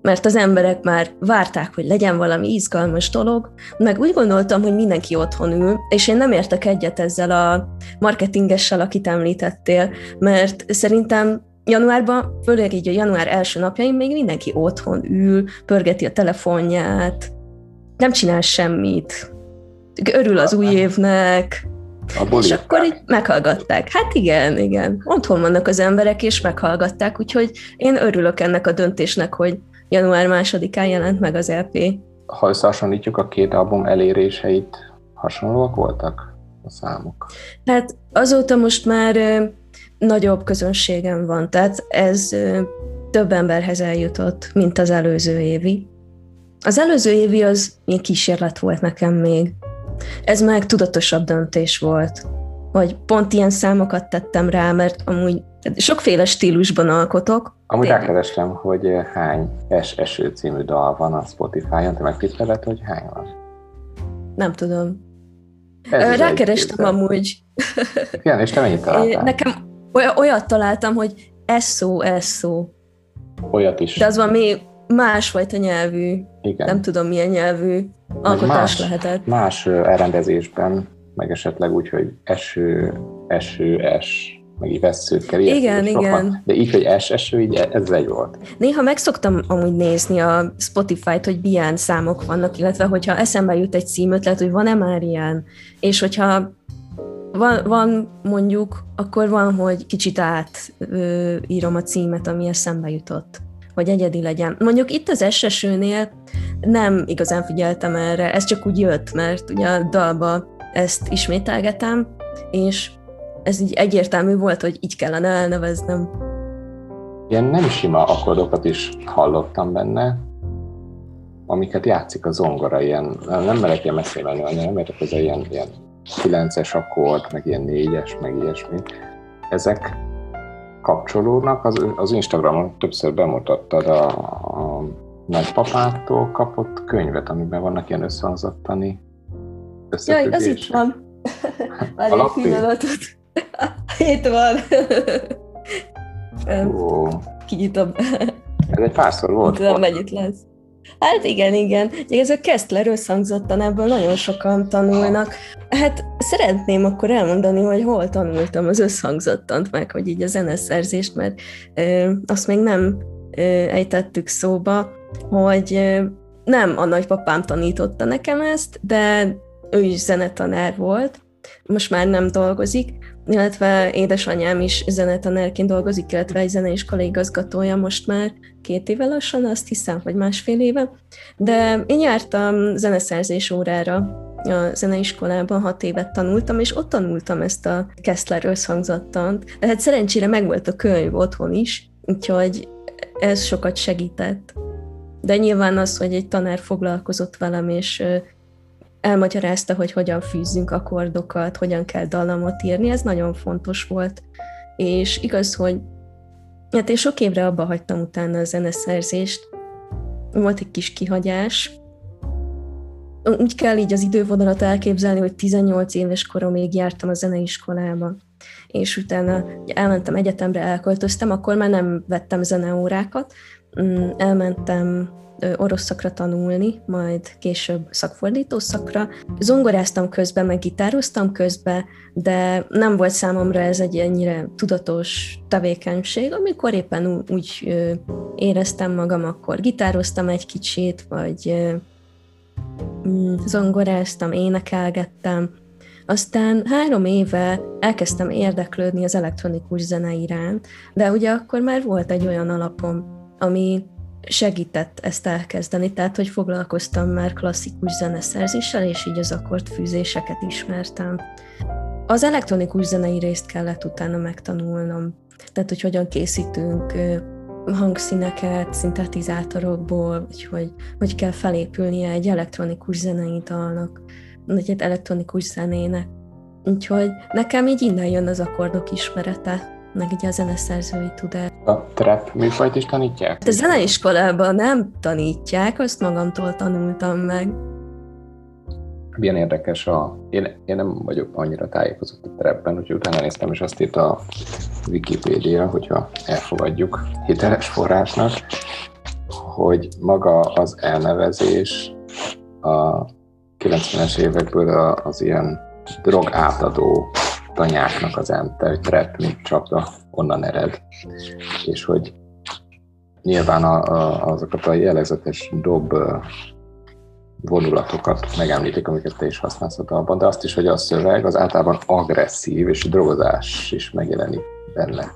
mert az emberek már várták, hogy legyen valami izgalmas dolog, meg úgy gondoltam, hogy mindenki otthon ül, és én nem értek egyet ezzel a marketingessel, akit említettél, mert szerintem januárban, főleg így a január első napjain még mindenki otthon ül, pörgeti a telefonját, nem csinál semmit, örül az új évnek, a és akkor így meghallgatták. Hát igen, igen. Otthon vannak az emberek, és meghallgatták, úgyhogy én örülök ennek a döntésnek, hogy január másodikán jelent meg az LP. Ha összehasonlítjuk a két album eléréseit, hasonlóak voltak a számok? Hát azóta most már nagyobb közönségem van, tehát ez több emberhez eljutott, mint az előző évi. Az előző évi az ilyen kísérlet volt nekem még. Ez meg tudatosabb döntés volt, hogy pont ilyen számokat tettem rá, mert amúgy sokféle stílusban alkotok. Amúgy rákerestem, hogy hány Es Eső című dal van a Spotify-on, te megtippeled, hogy hány van? Nem tudom. Ez Rákerestem amúgy. Igen, és te mennyit találtál? Nekem olyat találtam, hogy eszó, eszó. Olyat is. De az van még másfajta nyelvű, Igen. nem tudom milyen nyelvű alkotás más, lehetett. Más elrendezésben, meg esetleg úgy, hogy eső, eső, es, meg így veszőkkel. Igen, igen. De így, hogy es, eső, így ez egy volt. Néha megszoktam amúgy nézni a Spotify-t, hogy milyen számok vannak, illetve hogyha eszembe jut egy címötlet, hogy van-e már ilyen, és hogyha van, van mondjuk, akkor van, hogy kicsit átírom a címet, ami eszembe jutott hogy egyedi legyen. Mondjuk itt az SSÖ-nél nem igazán figyeltem erre, ez csak úgy jött, mert ugye a dalba ezt ismételgetem, és ez így egyértelmű volt, hogy így kellene elneveznem. Ilyen nem sima akkordokat is hallottam benne, amiket játszik a zongora, ilyen, nem merek ilyen messzé menni, nem értek hozzá ilyen, ilyen 9-es akkord, meg ilyen 4-es, meg ilyesmi. Ezek kapcsolódnak, az, az Instagramon többször bemutattad a, a nagypapától kapott könyvet, amiben vannak ilyen összehangzottani Jaj, az itt van. Várj egy pillanatot. Itt van. Ó. Kinyitom. Ez egy párszor volt. Tudom, mennyit lesz. Hát igen, igen. Ez a Kessler összhangzottan, ebből nagyon sokan tanulnak. Hát szeretném akkor elmondani, hogy hol tanultam az összhangzottant, meg hogy így a zeneszerzést, mert ö, azt még nem ö, ejtettük szóba, hogy ö, nem a nagypapám tanította nekem ezt, de ő is zenetanár volt, most már nem dolgozik, illetve édesanyám is zenetanárként dolgozik, illetve egy zeneiskolai igazgatója most már két éve lassan, azt hiszem, vagy másfél éve. De én jártam zeneszerzés órára a zeneiskolában, hat évet tanultam, és ott tanultam ezt a Kessler összhangzattant. De hát szerencsére megvolt a könyv otthon is, úgyhogy ez sokat segített. De nyilván az, hogy egy tanár foglalkozott velem, és elmagyarázta, hogy hogyan fűzzünk akkordokat, hogyan kell dallamot írni, ez nagyon fontos volt. És igaz, hogy hát én sok évre abba hagytam utána a zeneszerzést, volt egy kis kihagyás, úgy kell így az idővonalat elképzelni, hogy 18 éves koromig jártam a zeneiskolába, és utána elmentem egyetemre, elköltöztem, akkor már nem vettem zeneórákat, mm, elmentem orosz szakra tanulni, majd később szakfordító szakra. Zongoráztam közben, meg gitároztam közben, de nem volt számomra ez egy ennyire tudatos tevékenység. Amikor éppen úgy éreztem magam, akkor gitároztam egy kicsit, vagy mm, zongoráztam, énekelgettem. Aztán három éve elkezdtem érdeklődni az elektronikus zene iránt, de ugye akkor már volt egy olyan alapom, ami segített ezt elkezdeni, tehát hogy foglalkoztam már klasszikus zeneszerzéssel, és így az akkordfűzéseket ismertem. Az elektronikus zenei részt kellett utána megtanulnom, tehát hogy hogyan készítünk hangszíneket szintetizátorokból, hogy, hogy kell felépülnie egy elektronikus zenei dalnak, egy elektronikus zenének. Úgyhogy nekem így innen jön az akkordok ismerete meg ugye a zeneszerzői tudás. A trap műfajt is tanítják? De zeneiskolában nem tanítják, azt magamtól tanultam meg. Milyen érdekes a... Én, én nem vagyok annyira tájékozott a trapben, úgyhogy utána néztem, és azt írt a Wikipédia, hogyha elfogadjuk hiteles forrásnak, hogy maga az elnevezés a 90-es évekből az ilyen drog átadó tanyáknak az ente, hogy trap, mint csapda, onnan ered. És hogy nyilván a, a, azokat a jellegzetes dob vonulatokat megemlítik, amiket te is használsz a dalban, de azt is, hogy a szöveg az általában agresszív, és drogozás is megjelenik benne.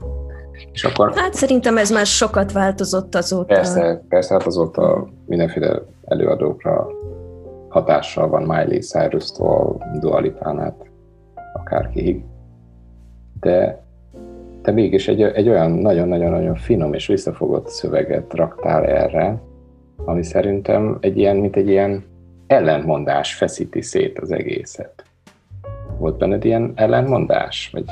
És akkor... Hát szerintem ez már sokat változott azóta. Persze, persze hát azóta mindenféle előadókra hatással van Miley Cyrus-tól, Dua Lipán akárkiig. De te mégis egy, egy olyan nagyon-nagyon-nagyon finom és visszafogott szöveget raktál erre, ami szerintem egy ilyen, mint egy ilyen ellentmondás feszíti szét az egészet. Volt benned ilyen ellentmondás? Vagy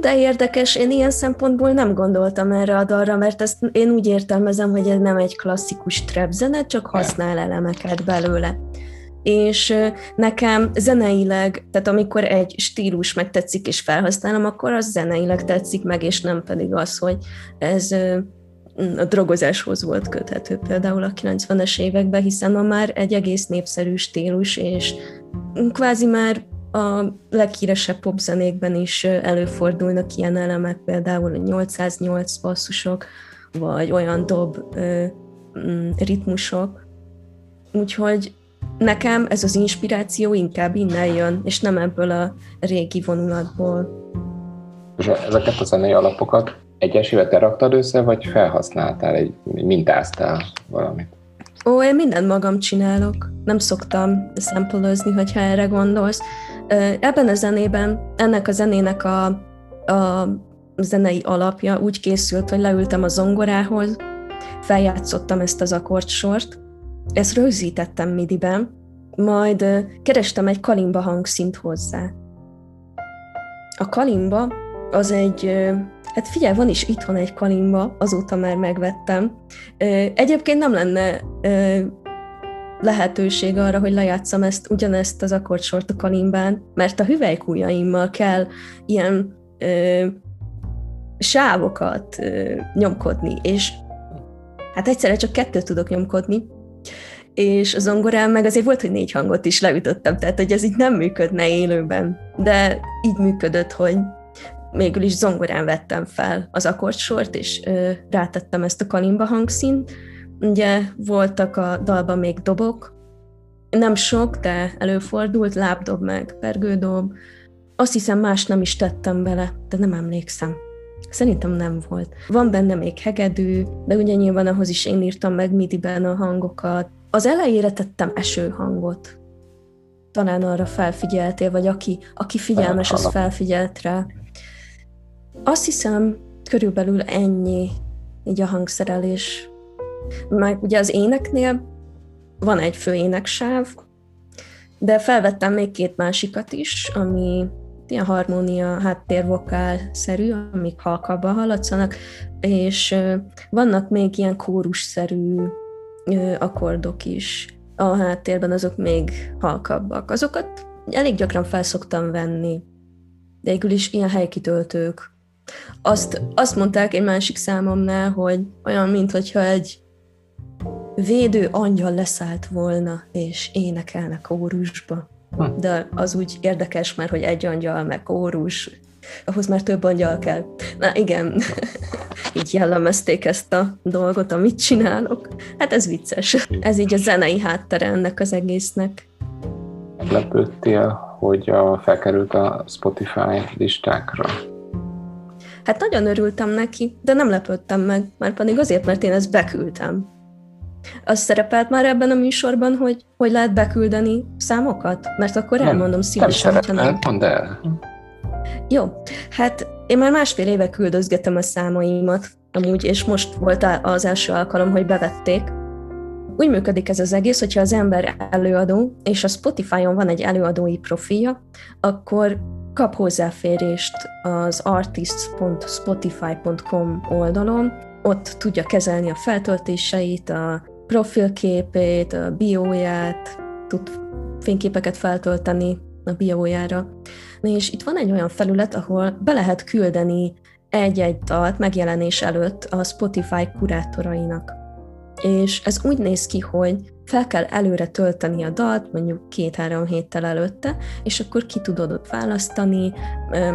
de érdekes, én ilyen szempontból nem gondoltam erre a dalra, mert ezt én úgy értelmezem, hogy ez nem egy klasszikus trap zene, csak használ elemeket belőle. És nekem zeneileg, tehát amikor egy stílus megtetszik és felhasználom, akkor az zeneileg tetszik meg, és nem pedig az, hogy ez a drogozáshoz volt köthető például a 90-es években, hiszen ma már egy egész népszerű stílus, és kvázi már a leghíresebb popzenékben is előfordulnak ilyen elemek, például a 808 basszusok, vagy olyan dob ritmusok. Úgyhogy nekem ez az inspiráció inkább innen jön, és nem ebből a régi vonulatból. És ezeket a zenei alapokat egyesével te raktad össze, vagy felhasználtál, egy, mintáztál valamit? Ó, én mindent magam csinálok. Nem szoktam szempolozni, hogyha erre gondolsz. Ebben a zenében, ennek a zenének a, a zenei alapja úgy készült, hogy leültem a zongorához, feljátszottam ezt az akkordsort, ezt rögzítettem midiben, majd kerestem egy kalimba hangszint hozzá. A kalimba az egy, hát figyelj, van is itthon egy kalimba, azóta már megvettem. Egyébként nem lenne lehetőség arra, hogy lejátszam ezt, ugyanezt az akkordsort a kalimbán, mert a hüvelykújaimmal kell ilyen ö, sávokat ö, nyomkodni, és hát egyszerre csak kettőt tudok nyomkodni, és a zongorán meg azért volt, hogy négy hangot is leütöttem, tehát hogy ez így nem működne élőben, de így működött, hogy mégül is zongorán vettem fel az akkordsort, és ö, rátettem ezt a kalimba hangszínt. Ugye voltak a dalban még dobok, nem sok, de előfordult, lábdob meg, pergődob. Azt hiszem más nem is tettem bele, de nem emlékszem. Szerintem nem volt. Van benne még hegedű, de ugye nyilván ahhoz is én írtam meg midiben a hangokat. Az elejére tettem esőhangot. Talán arra felfigyeltél, vagy aki, aki figyelmes, az felfigyelt rá. Azt hiszem, körülbelül ennyi így a hangszerelés. Meg ugye az éneknél van egy fő éneksáv, de felvettem még két másikat is, ami ilyen harmónia, háttérvokál-szerű, amik halkabban hallatszanak, és vannak még ilyen kórus-szerű akkordok is, a háttérben, azok még halkabbak. Azokat elég gyakran felszoktam venni. De végül is ilyen helykitöltők. Azt, azt mondták egy másik számomnál, hogy olyan, mintha egy védő angyal leszállt volna, és énekelne kórusba. Hm. De az úgy érdekes már, hogy egy angyal, meg kórus, ahhoz már több angyal kell. Na igen, így jellemezték ezt a dolgot, amit csinálok. Hát ez vicces. Ez így a zenei háttere ennek az egésznek. Meglepődtél, hogy a, felkerült a Spotify listákra? Hát nagyon örültem neki, de nem lepődtem meg, már pedig azért, mert én ezt beküldtem. Az szerepelt már ebben a műsorban, hogy hogy lehet beküldeni számokat? Mert akkor elmondom szívesen, nem szerepelt, mondd el. Jó, hát én már másfél éve küldözgetem a számaimat, amúgy, és most volt az első alkalom, hogy bevették. Úgy működik ez az egész, hogyha az ember előadó, és a Spotify-on van egy előadói profilja, akkor kap hozzáférést az artists.spotify.com oldalon, ott tudja kezelni a feltöltéseit, a profilképét, a bióját, tud fényképeket feltölteni a biójára. És itt van egy olyan felület, ahol be lehet küldeni egy-egy dalt megjelenés előtt a Spotify kurátorainak. És ez úgy néz ki, hogy fel kell előre tölteni a dalt, mondjuk két-három héttel előtte, és akkor ki tudod ott választani,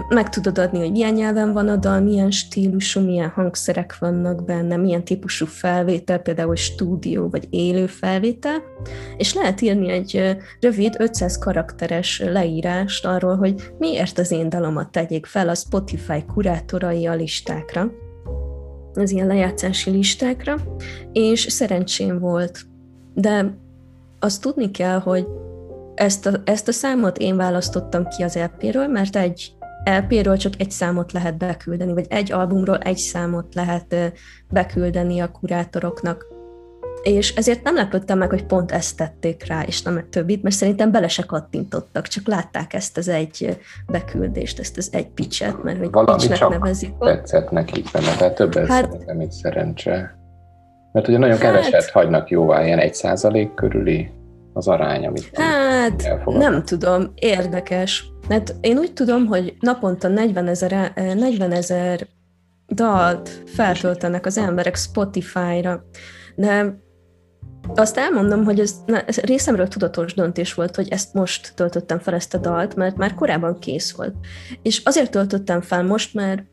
meg tudod adni, hogy milyen nyelven van a dal, milyen stílusú, milyen hangszerek vannak benne, milyen típusú felvétel, például stúdió vagy élő felvétel, és lehet írni egy rövid 500 karakteres leírást arról, hogy miért az én dalomat tegyék fel a Spotify kurátorai a listákra, az ilyen lejátszási listákra, és szerencsém volt de azt tudni kell, hogy ezt a, ezt a számot én választottam ki az LP-ről, mert egy LP-ről csak egy számot lehet beküldeni, vagy egy albumról egy számot lehet beküldeni a kurátoroknak. És ezért nem lepődtem meg, hogy pont ezt tették rá, és nem egy többit, mert szerintem bele se kattintottak, csak látták ezt az egy beküldést, ezt az egy pitchet, mert hogy Valami pitchnek csak nevezik. tetszett nekik benne, tehát többen hát, szerintem itt szerencse. Mert ugye nagyon hát, keveset hagynak jóvá, ilyen egy százalék körüli az arány, amit Hát nem tudom, érdekes. Mert én úgy tudom, hogy naponta 40 ezer, 40 ezer dalt feltöltenek az emberek Spotify-ra, de azt elmondom, hogy ez, na, ez részemről tudatos döntés volt, hogy ezt most töltöttem fel ezt a dalt, mert már korábban kész volt. És azért töltöttem fel most, mert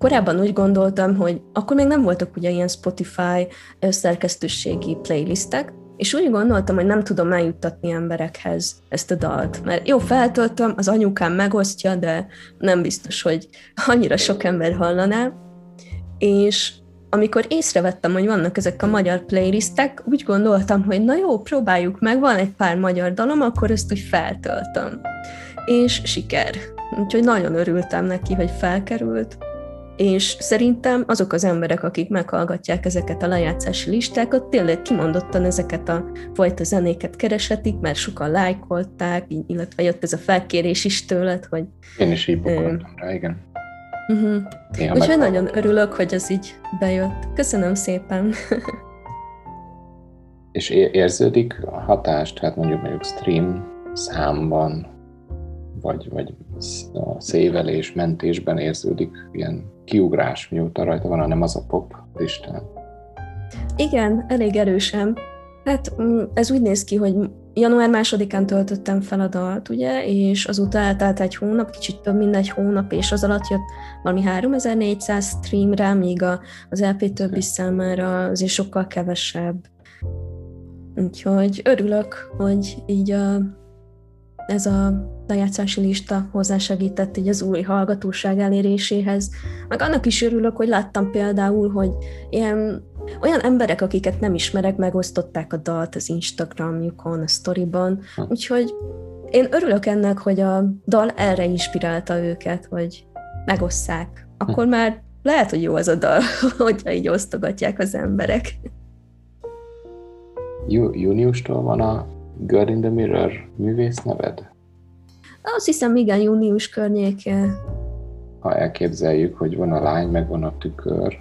Korábban úgy gondoltam, hogy akkor még nem voltak ugye ilyen Spotify szerkesztőségi playlistek, és úgy gondoltam, hogy nem tudom eljuttatni emberekhez ezt a dalt. Mert jó, feltöltöm, az anyukám megosztja, de nem biztos, hogy annyira sok ember hallaná. És amikor észrevettem, hogy vannak ezek a magyar playlistek, úgy gondoltam, hogy na jó, próbáljuk meg, van egy pár magyar dalom, akkor ezt úgy feltöltöm. És siker. Úgyhogy nagyon örültem neki, hogy felkerült és szerintem azok az emberek, akik meghallgatják ezeket a lejátszási listákat, tényleg kimondottan ezeket a fajta zenéket kereshetik, mert sokan lájkolták, illetve jött ez a felkérés is tőled, hogy... Én is így rá, igen. Uh-huh. Úgyhogy nagyon örülök, hogy ez így bejött. Köszönöm szépen. És érződik a hatást, hát mondjuk mondjuk stream számban, vagy, vagy a szévelés, mentésben érződik ilyen kiugrás, mióta rajta van, hanem az a pop listán. Igen, elég erősen. Hát mm, ez úgy néz ki, hogy január másodikán töltöttem fel a dalt, ugye, és azóta eltelt egy hónap, kicsit több mint egy hónap, és az alatt jött valami 3400 streamre, míg a, az LP többi számára azért sokkal kevesebb. Úgyhogy örülök, hogy így a, ez a lejátszási lista hozzásegített így az új hallgatóság eléréséhez. Meg annak is örülök, hogy láttam például, hogy ilyen olyan emberek, akiket nem ismerek, megosztották a dalt az Instagramjukon, a storyban, hm. úgyhogy én örülök ennek, hogy a dal erre inspirálta őket, hogy megosszák. Akkor hm. már lehet, hogy jó az a dal, hogyha így osztogatják az emberek. Júniustól van a Girl in the Mirror művész neved? Azt hiszem, igen, június környéke. Ha elképzeljük, hogy van a lány, meg van a tükör,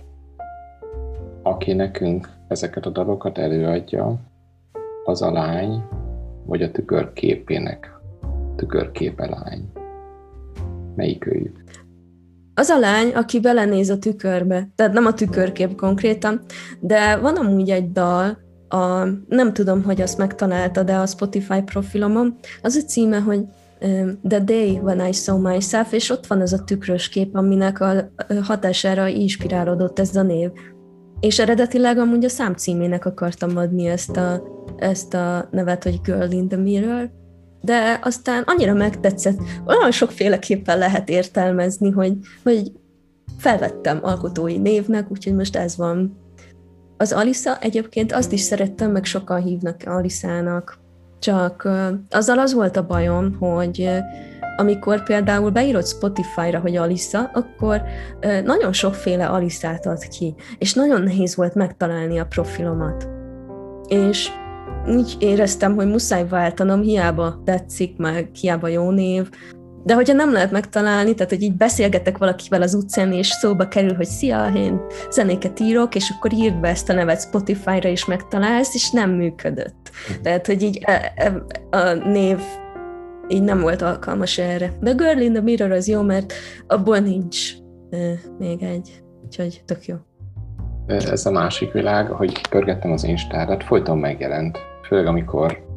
aki nekünk ezeket a dalokat előadja, az a lány, vagy a tükörképének tükörképe lány? Melyik őjük? Az a lány, aki belenéz a tükörbe, tehát nem a tükörkép konkrétan, de van amúgy egy dal, a, nem tudom, hogy azt megtalálta, de a Spotify profilomon, az a címe, hogy The Day When I Saw Myself, és ott van ez a tükrös kép, aminek a hatására inspirálódott ez a név. És eredetileg amúgy a szám címének akartam adni ezt a, ezt a nevet, hogy Girl in the Mirror, de aztán annyira megtetszett, olyan sokféleképpen lehet értelmezni, hogy, hogy felvettem alkotói névnek, úgyhogy most ez van. Az Alisa egyébként azt is szerettem, meg sokan hívnak Alisának, csak azzal az volt a bajom, hogy amikor például beírod Spotify-ra, hogy Alisa, akkor nagyon sokféle Alisát ad ki, és nagyon nehéz volt megtalálni a profilomat. És úgy éreztem, hogy muszáj váltanom, hiába tetszik, meg hiába jó név, de hogyha nem lehet megtalálni, tehát hogy így beszélgetek valakivel az utcán, és szóba kerül, hogy szia, én zenéket írok, és akkor írd be ezt a nevet Spotify-ra, és megtalálsz, és nem működött. Tehát, hogy így a, e, e, a név így nem volt alkalmas erre. De Girl in the Mirror az jó, mert abból nincs e, még egy, úgyhogy tök jó. Ez a másik világ, hogy pörgettem az Instárat, folyton megjelent. Főleg amikor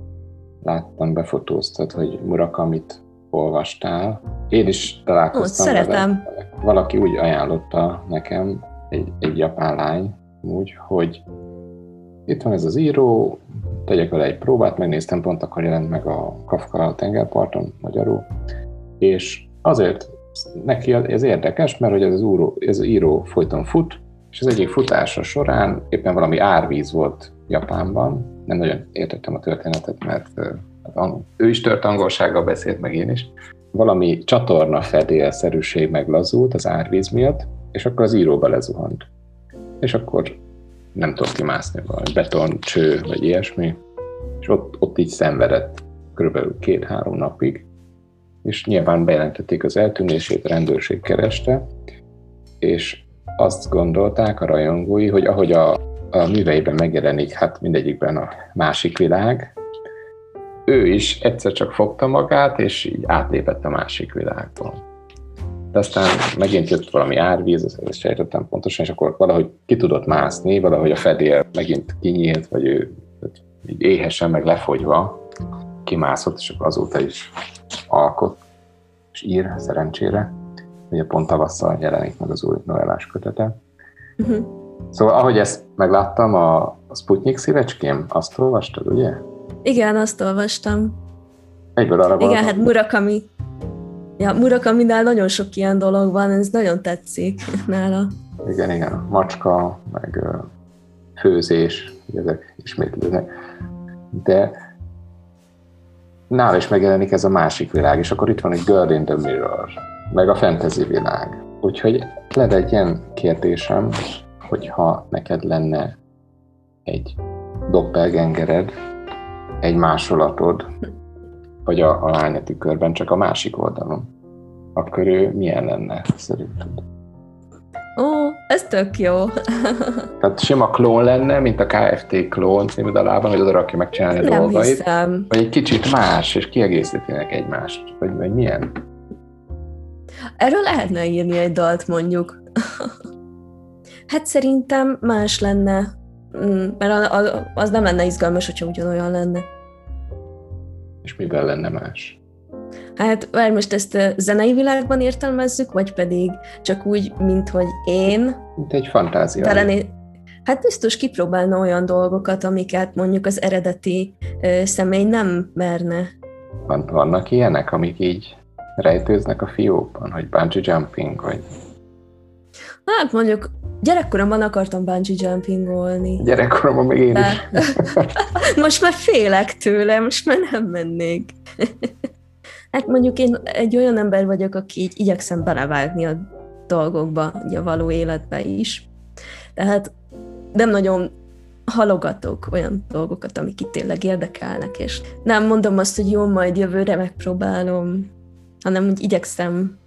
láttam, befotóztad, hogy Murakamit olvastál. Én is találkoztam Ó, szeretem. Vele. Valaki úgy ajánlotta nekem, egy, egy japán lány, úgy, hogy itt van ez az író, tegyek vele egy próbát, megnéztem, pont akkor jelent meg a Kafka a tengerparton magyarul, és azért neki ez érdekes, mert hogy ez az, író, ez az író folyton fut, és az egyik futása során éppen valami árvíz volt Japánban, nem nagyon értettem a történetet, mert ő is tört angolsággal beszélt, meg én is. Valami csatorna fedélszerűség meglazult az árvíz miatt, és akkor az íróba lezuhant. És akkor nem tudott kimászni valami beton, cső, vagy ilyesmi, és ott, ott így szenvedett körülbelül két-három napig, és nyilván bejelentették az eltűnését, a rendőrség kereste, és azt gondolták a rajongói, hogy ahogy a, a műveiben megjelenik, hát mindegyikben a másik világ, ő is egyszer csak fogta magát, és így átlépett a másik világba. De aztán megint jött valami árvíz, ezt sejtettem pontosan, és akkor valahogy ki tudott mászni, valahogy a fedél megint kinyílt, vagy ő így éhesen, meg lefogyva kimászott, és akkor azóta is alkot, és ír szerencsére. Ugye pont tavasszal jelenik meg az új novellás kötete. Uh-huh. Szóval ahogy ezt megláttam, a, a Sputnik szívecském, azt olvastad, ugye? Igen, azt olvastam. Egyből arra Igen, hát Murakami. Ja, Murakaminál nagyon sok ilyen dolog van, ez nagyon tetszik nála. Igen, igen, macska, meg főzés, ezek ismétlődnek. De nála is megjelenik ez a másik világ, és akkor itt van egy Girl in the Mirror, meg a fantasy világ. Úgyhogy lenne egy ilyen kérdésem, hogyha neked lenne egy doppelgengered, egy másolatod, vagy a, a lánya tükörben, csak a másik oldalon, akkor ő milyen lenne szerinted? Ó, ez tök jó. Tehát sima klón lenne, mint a KFT klón című dalában, hogy oda rakja megcsinálni a dolgait. hiszem. Vagy egy kicsit más, és kiegészítenek egymást. Vagy, vagy milyen? Erről lehetne írni egy dalt mondjuk. hát szerintem más lenne. Mm, mert az nem lenne izgalmas, hogyha ugyanolyan lenne. És miben lenne más? Hát, várj, most ezt a zenei világban értelmezzük, vagy pedig csak úgy, mint hogy én... Mint egy fantázia. Telené... Hát biztos kipróbálna olyan dolgokat, amiket mondjuk az eredeti ö, személy nem merne. Van, vannak ilyenek, amik így rejtőznek a fiókban, hogy bungee jumping, vagy... Hát mondjuk Gyerekkoromban akartam bungee jumpingolni. Gyerekkoromban még én De... is. most már félek tőle, most már nem mennék. hát mondjuk én egy olyan ember vagyok, aki így igyekszem belevágni a dolgokba, ugye a való életbe is. Tehát nem nagyon halogatok olyan dolgokat, amik itt tényleg érdekelnek, és nem mondom azt, hogy jó, majd jövőre megpróbálom, hanem úgy igyekszem,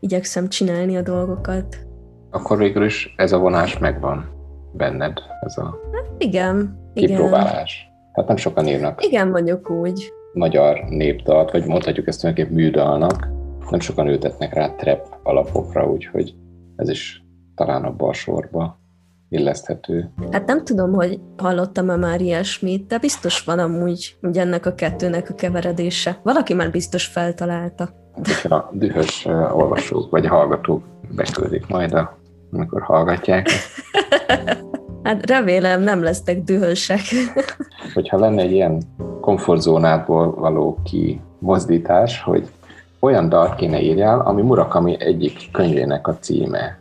igyekszem csinálni a dolgokat akkor végül is ez a vonás megvan benned, ez a hát igen, kipróbálás. Hát nem sokan írnak Igen, mondjuk úgy. magyar népdalt, vagy mondhatjuk ezt tulajdonképpen műdalnak, nem sokan ültetnek rá trap alapokra, úgyhogy ez is talán abba a sorba illeszthető. Hát nem tudom, hogy hallottam-e már ilyesmit, de biztos van amúgy ugye ennek a kettőnek a keveredése. Valaki már biztos feltalálta. Hát, hogyha a dühös olvasók vagy hallgatók beküldik majd, a, amikor hallgatják. Hát remélem nem lesznek dühösek. Hogyha lenne egy ilyen komfortzónádból való kimozdítás, hogy olyan dalt kéne írjál, ami Murakami egyik könyvének a címe,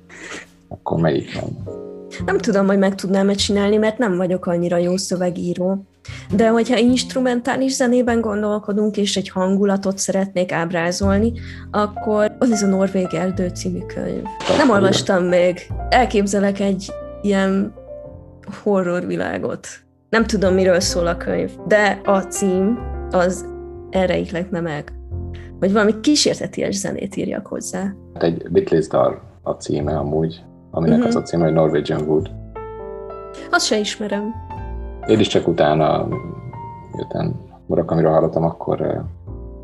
akkor melyik lenne? Nem tudom, hogy meg tudnám-e csinálni, mert nem vagyok annyira jó szövegíró. De hogyha instrumentális zenében gondolkodunk, és egy hangulatot szeretnék ábrázolni, akkor az ez a Norvég Erdő című könyv. Nem olvastam még. Elképzelek egy ilyen horror világot. Nem tudom, miről szól a könyv, de a cím az erre ihletne meg. Hogy valami kísérteties zenét írjak hozzá. Hát egy Beatles dal a címe amúgy, aminek uh-huh. az a címe, hogy Norwegian Wood. Azt se ismerem. Én is csak utána, miután Murakamiről hallottam, akkor uh,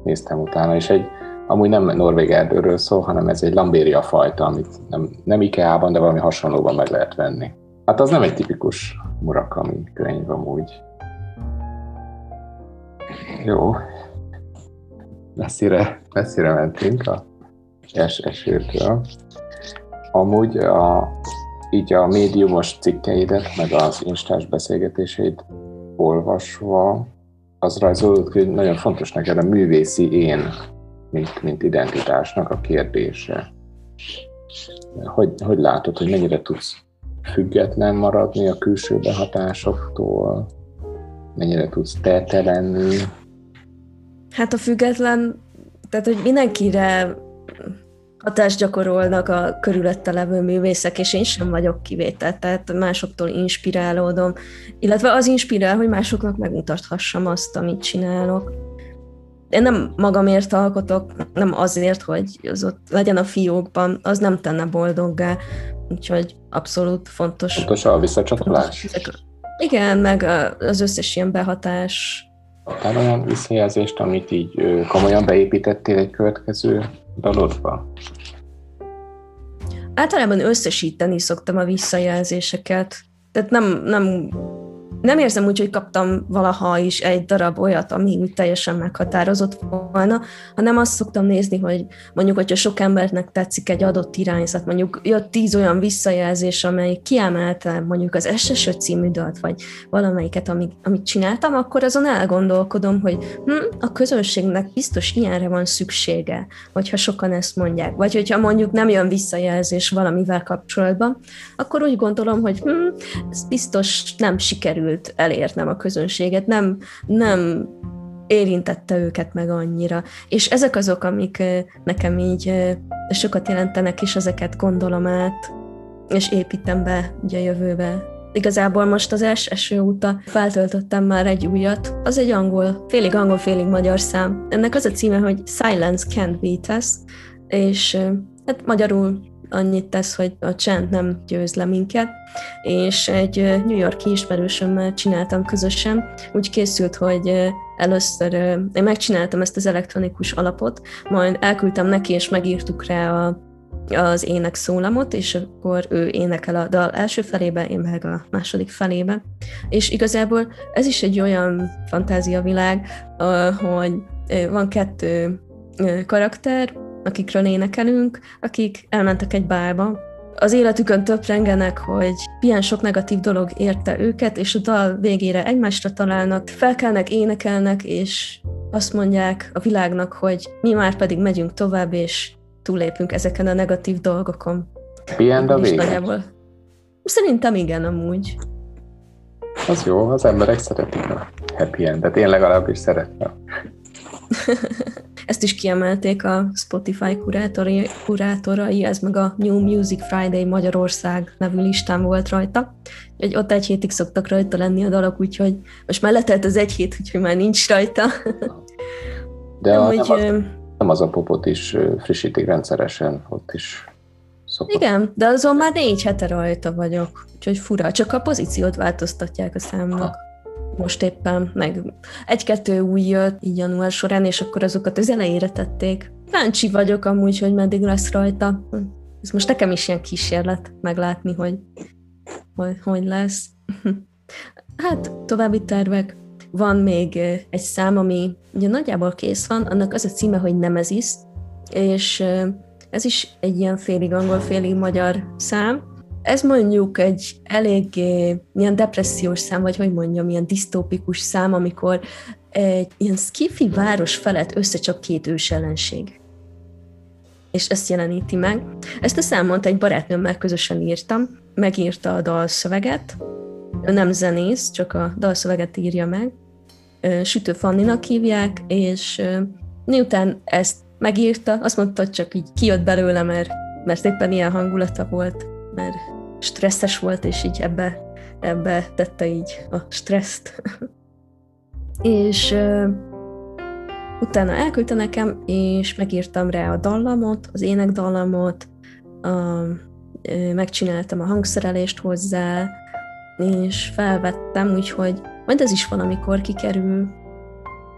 néztem utána, és egy amúgy nem norvég erdőről szól, hanem ez egy lambéria fajta, amit nem, nem Ikea-ban, de valami hasonlóban meg lehet venni. Hát az nem egy tipikus Murakami könyv amúgy. Jó. Messzire, messzire mentünk a es esőtől. Amúgy a, így a médiumos cikkeidet, meg az instás beszélgetéseid olvasva, az rajzolódott, hogy nagyon fontos neked a művészi én, mint, mint identitásnak a kérdése. Hogy, hogy látod, hogy mennyire tudsz független maradni a külső behatásoktól, mennyire tudsz te? Hát a független, tehát hogy mindenkire hatást gyakorolnak a körülötte levő művészek, és én sem vagyok kivétel, tehát másoktól inspirálódom, illetve az inspirál, hogy másoknak megmutathassam azt, amit csinálok. Én nem magamért alkotok, nem azért, hogy az ott legyen a fiókban, az nem tenne boldoggá, úgyhogy abszolút fontos. Fontos a visszacsatolás? Igen, meg az összes ilyen behatás. Kaptál olyan visszajelzést, amit így komolyan beépítettél egy következő dalodba? Általában összesíteni szoktam a visszajelzéseket. Tehát nem, nem nem érzem úgy, hogy kaptam valaha is egy darab olyat, ami úgy teljesen meghatározott volna, hanem azt szoktam nézni, hogy mondjuk, hogyha sok embernek tetszik egy adott irányzat, mondjuk jött tíz olyan visszajelzés, amely kiemelte mondjuk az SS című dalt, vagy valamelyiket, amit, amit csináltam, akkor azon elgondolkodom, hogy hm, a közönségnek biztos ilyenre van szüksége, hogyha sokan ezt mondják. Vagy hogyha mondjuk nem jön visszajelzés valamivel kapcsolatban, akkor úgy gondolom, hogy hm, ez biztos nem sikerült sikerült elérnem a közönséget, nem, nem érintette őket meg annyira. És ezek azok, amik nekem így sokat jelentenek, és ezeket gondolom át, és építem be ugye a jövőbe. Igazából most az eső óta feltöltöttem már egy újat. Az egy angol, félig angol, félig magyar szám. Ennek az a címe, hogy Silence Can't Beat Us, és hát magyarul annyit tesz, hogy a csend nem győz le minket, és egy New Yorki ismerősömmel csináltam közösen, úgy készült, hogy először én megcsináltam ezt az elektronikus alapot, majd elküldtem neki, és megírtuk rá a, az ének szólamot, és akkor ő énekel a dal első felébe, én meg a második felébe. És igazából ez is egy olyan fantáziavilág, hogy van kettő karakter, akikről énekelünk, akik elmentek egy bárba, az életükön töprengenek, hogy milyen sok negatív dolog érte őket, és a dal végére egymásra találnak, felkelnek, énekelnek, és azt mondják a világnak, hogy mi már pedig megyünk tovább, és túlépünk ezeken a negatív dolgokon. Ilyen a vége? Szerintem igen, amúgy. Az jó, az emberek szeretik a happy endet. Én legalábbis szeretem. Ezt is kiemelték a Spotify kurátori, kurátorai, ez meg a New Music Friday Magyarország nevű listán volt rajta. Egy ott egy hétig szoktak rajta lenni a dalok, úgyhogy most már letelt az egy hét, úgyhogy már nincs rajta. De a, nem, az, nem az a popot is frissítik rendszeresen, ott is szokott. Igen, de azon már négy hete rajta vagyok, úgyhogy fura, csak a pozíciót változtatják a számnak. Most éppen, meg egy-kettő új jött így január során, és akkor azokat az elejére tették. Kíváncsi vagyok amúgy, hogy meddig lesz rajta. Ez most nekem is ilyen kísérlet meglátni, hogy hogy, hogy lesz. Hát további tervek. Van még egy szám, ami ugye nagyjából kész van, annak az a címe, hogy Nemesis, és ez is egy ilyen félig angol, félig magyar szám. Ez mondjuk egy elég ilyen depressziós szám, vagy hogy mondjam, ilyen disztópikus szám, amikor egy ilyen skifi város felett összecsap két ős ellenség. És ezt jeleníti meg. Ezt a számot egy barátnőmmel közösen írtam, megírta a dalszöveget, ő nem zenész, csak a dalszöveget írja meg. Sütő Fanninak hívják, és miután ezt megírta, azt mondta, hogy csak így kijött belőle, mert, mert éppen ilyen hangulata volt, mert stresszes volt, és így ebbe, ebbe tette így a stresszt. és uh, utána elküldte nekem, és megírtam rá a dallamot, az énekdallamot, a, uh, megcsináltam a hangszerelést hozzá, és felvettem, úgyhogy majd ez is van, amikor kikerül.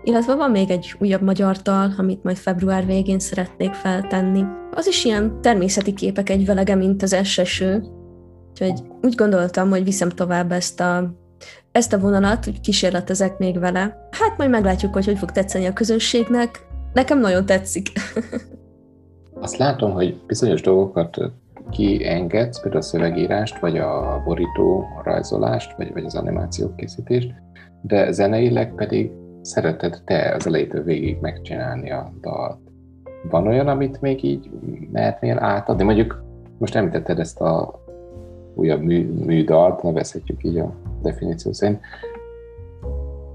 Illetve van még egy újabb magyar dal, amit majd február végén szeretnék feltenni. Az is ilyen természeti képek egy velege, mint az eseső. Úgyhogy úgy gondoltam, hogy viszem tovább ezt a, ezt a vonalat, úgy kísérletezek még vele. Hát majd meglátjuk, hogy hogy fog tetszeni a közönségnek. Nekem nagyon tetszik. Azt látom, hogy bizonyos dolgokat kiengedsz, például a szövegírást, vagy a borító a rajzolást, vagy, vagy az animációk készítést, de zeneileg pedig szereted te az elejétől végig megcsinálni a dalt. Van olyan, amit még így mernél átadni? Mondjuk most említetted ezt a újabb mű, műdalt, nevezhetjük így a definíció szerint.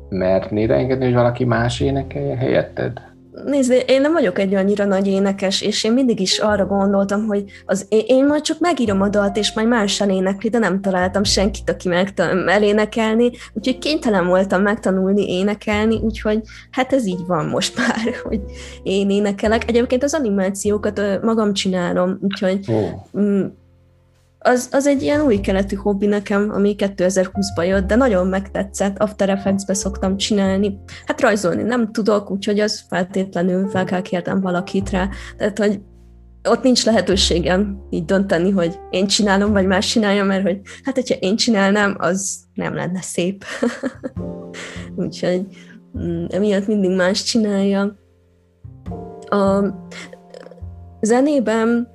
Mernél engedni, hogy valaki más énekelje helyetted? Nézd, én nem vagyok egy annyira nagy énekes, és én mindig is arra gondoltam, hogy az, én majd csak megírom a dalt, és majd más énekli, de nem találtam senkit, aki meg elénekelni, úgyhogy kénytelen voltam megtanulni énekelni, úgyhogy hát ez így van most már, hogy én énekelek. Egyébként az animációkat magam csinálom, úgyhogy oh az, az egy ilyen új keletű hobbi nekem, ami 2020-ban jött, de nagyon megtetszett, After Effects-be szoktam csinálni. Hát rajzolni nem tudok, úgyhogy az feltétlenül fel kell kérnem valakit rá. Tehát, hogy ott nincs lehetőségem így dönteni, hogy én csinálom, vagy más csinálja, mert hogy hát, hogyha én csinálnám, az nem lenne szép. úgyhogy mm, emiatt mindig más csinálja. A zenében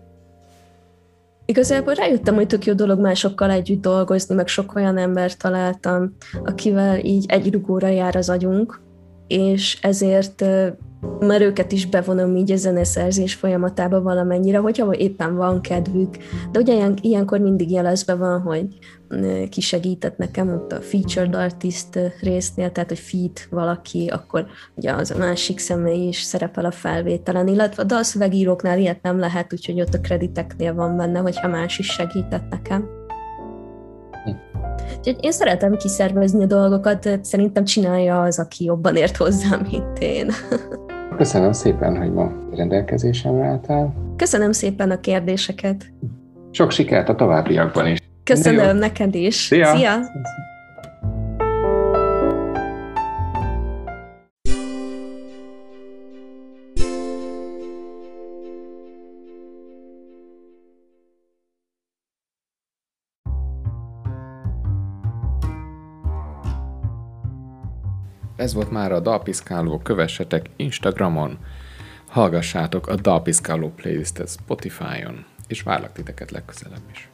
Igazából rájöttem, hogy tök jó dolog másokkal együtt dolgozni, meg sok olyan embert találtam, akivel így egy rugóra jár az agyunk, és ezért mert őket is bevonom így a zeneszerzés folyamatába valamennyire, hogyha éppen van kedvük. De ugye ilyen, ilyenkor mindig jelezve van, hogy ki segített nekem ott a featured artist résznél, tehát hogy feed valaki, akkor ugye az a másik személy is szerepel a felvételen, illetve a dalszövegíróknál ilyet nem lehet, úgyhogy ott a krediteknél van benne, hogyha más is segített nekem. Hm. Úgyhogy én szeretem kiszervezni a dolgokat, szerintem csinálja az, aki jobban ért hozzá, mint én. Köszönöm szépen, hogy ma rendelkezésemre álltál. Köszönöm szépen a kérdéseket. Sok sikert a továbbiakban is. Köszönöm neked is. Szia! Szia. Ez volt már a Dalpiszkáló, kövessetek Instagramon, hallgassátok a Dalpiszkáló playlistet Spotify-on, és várlak titeket legközelebb is.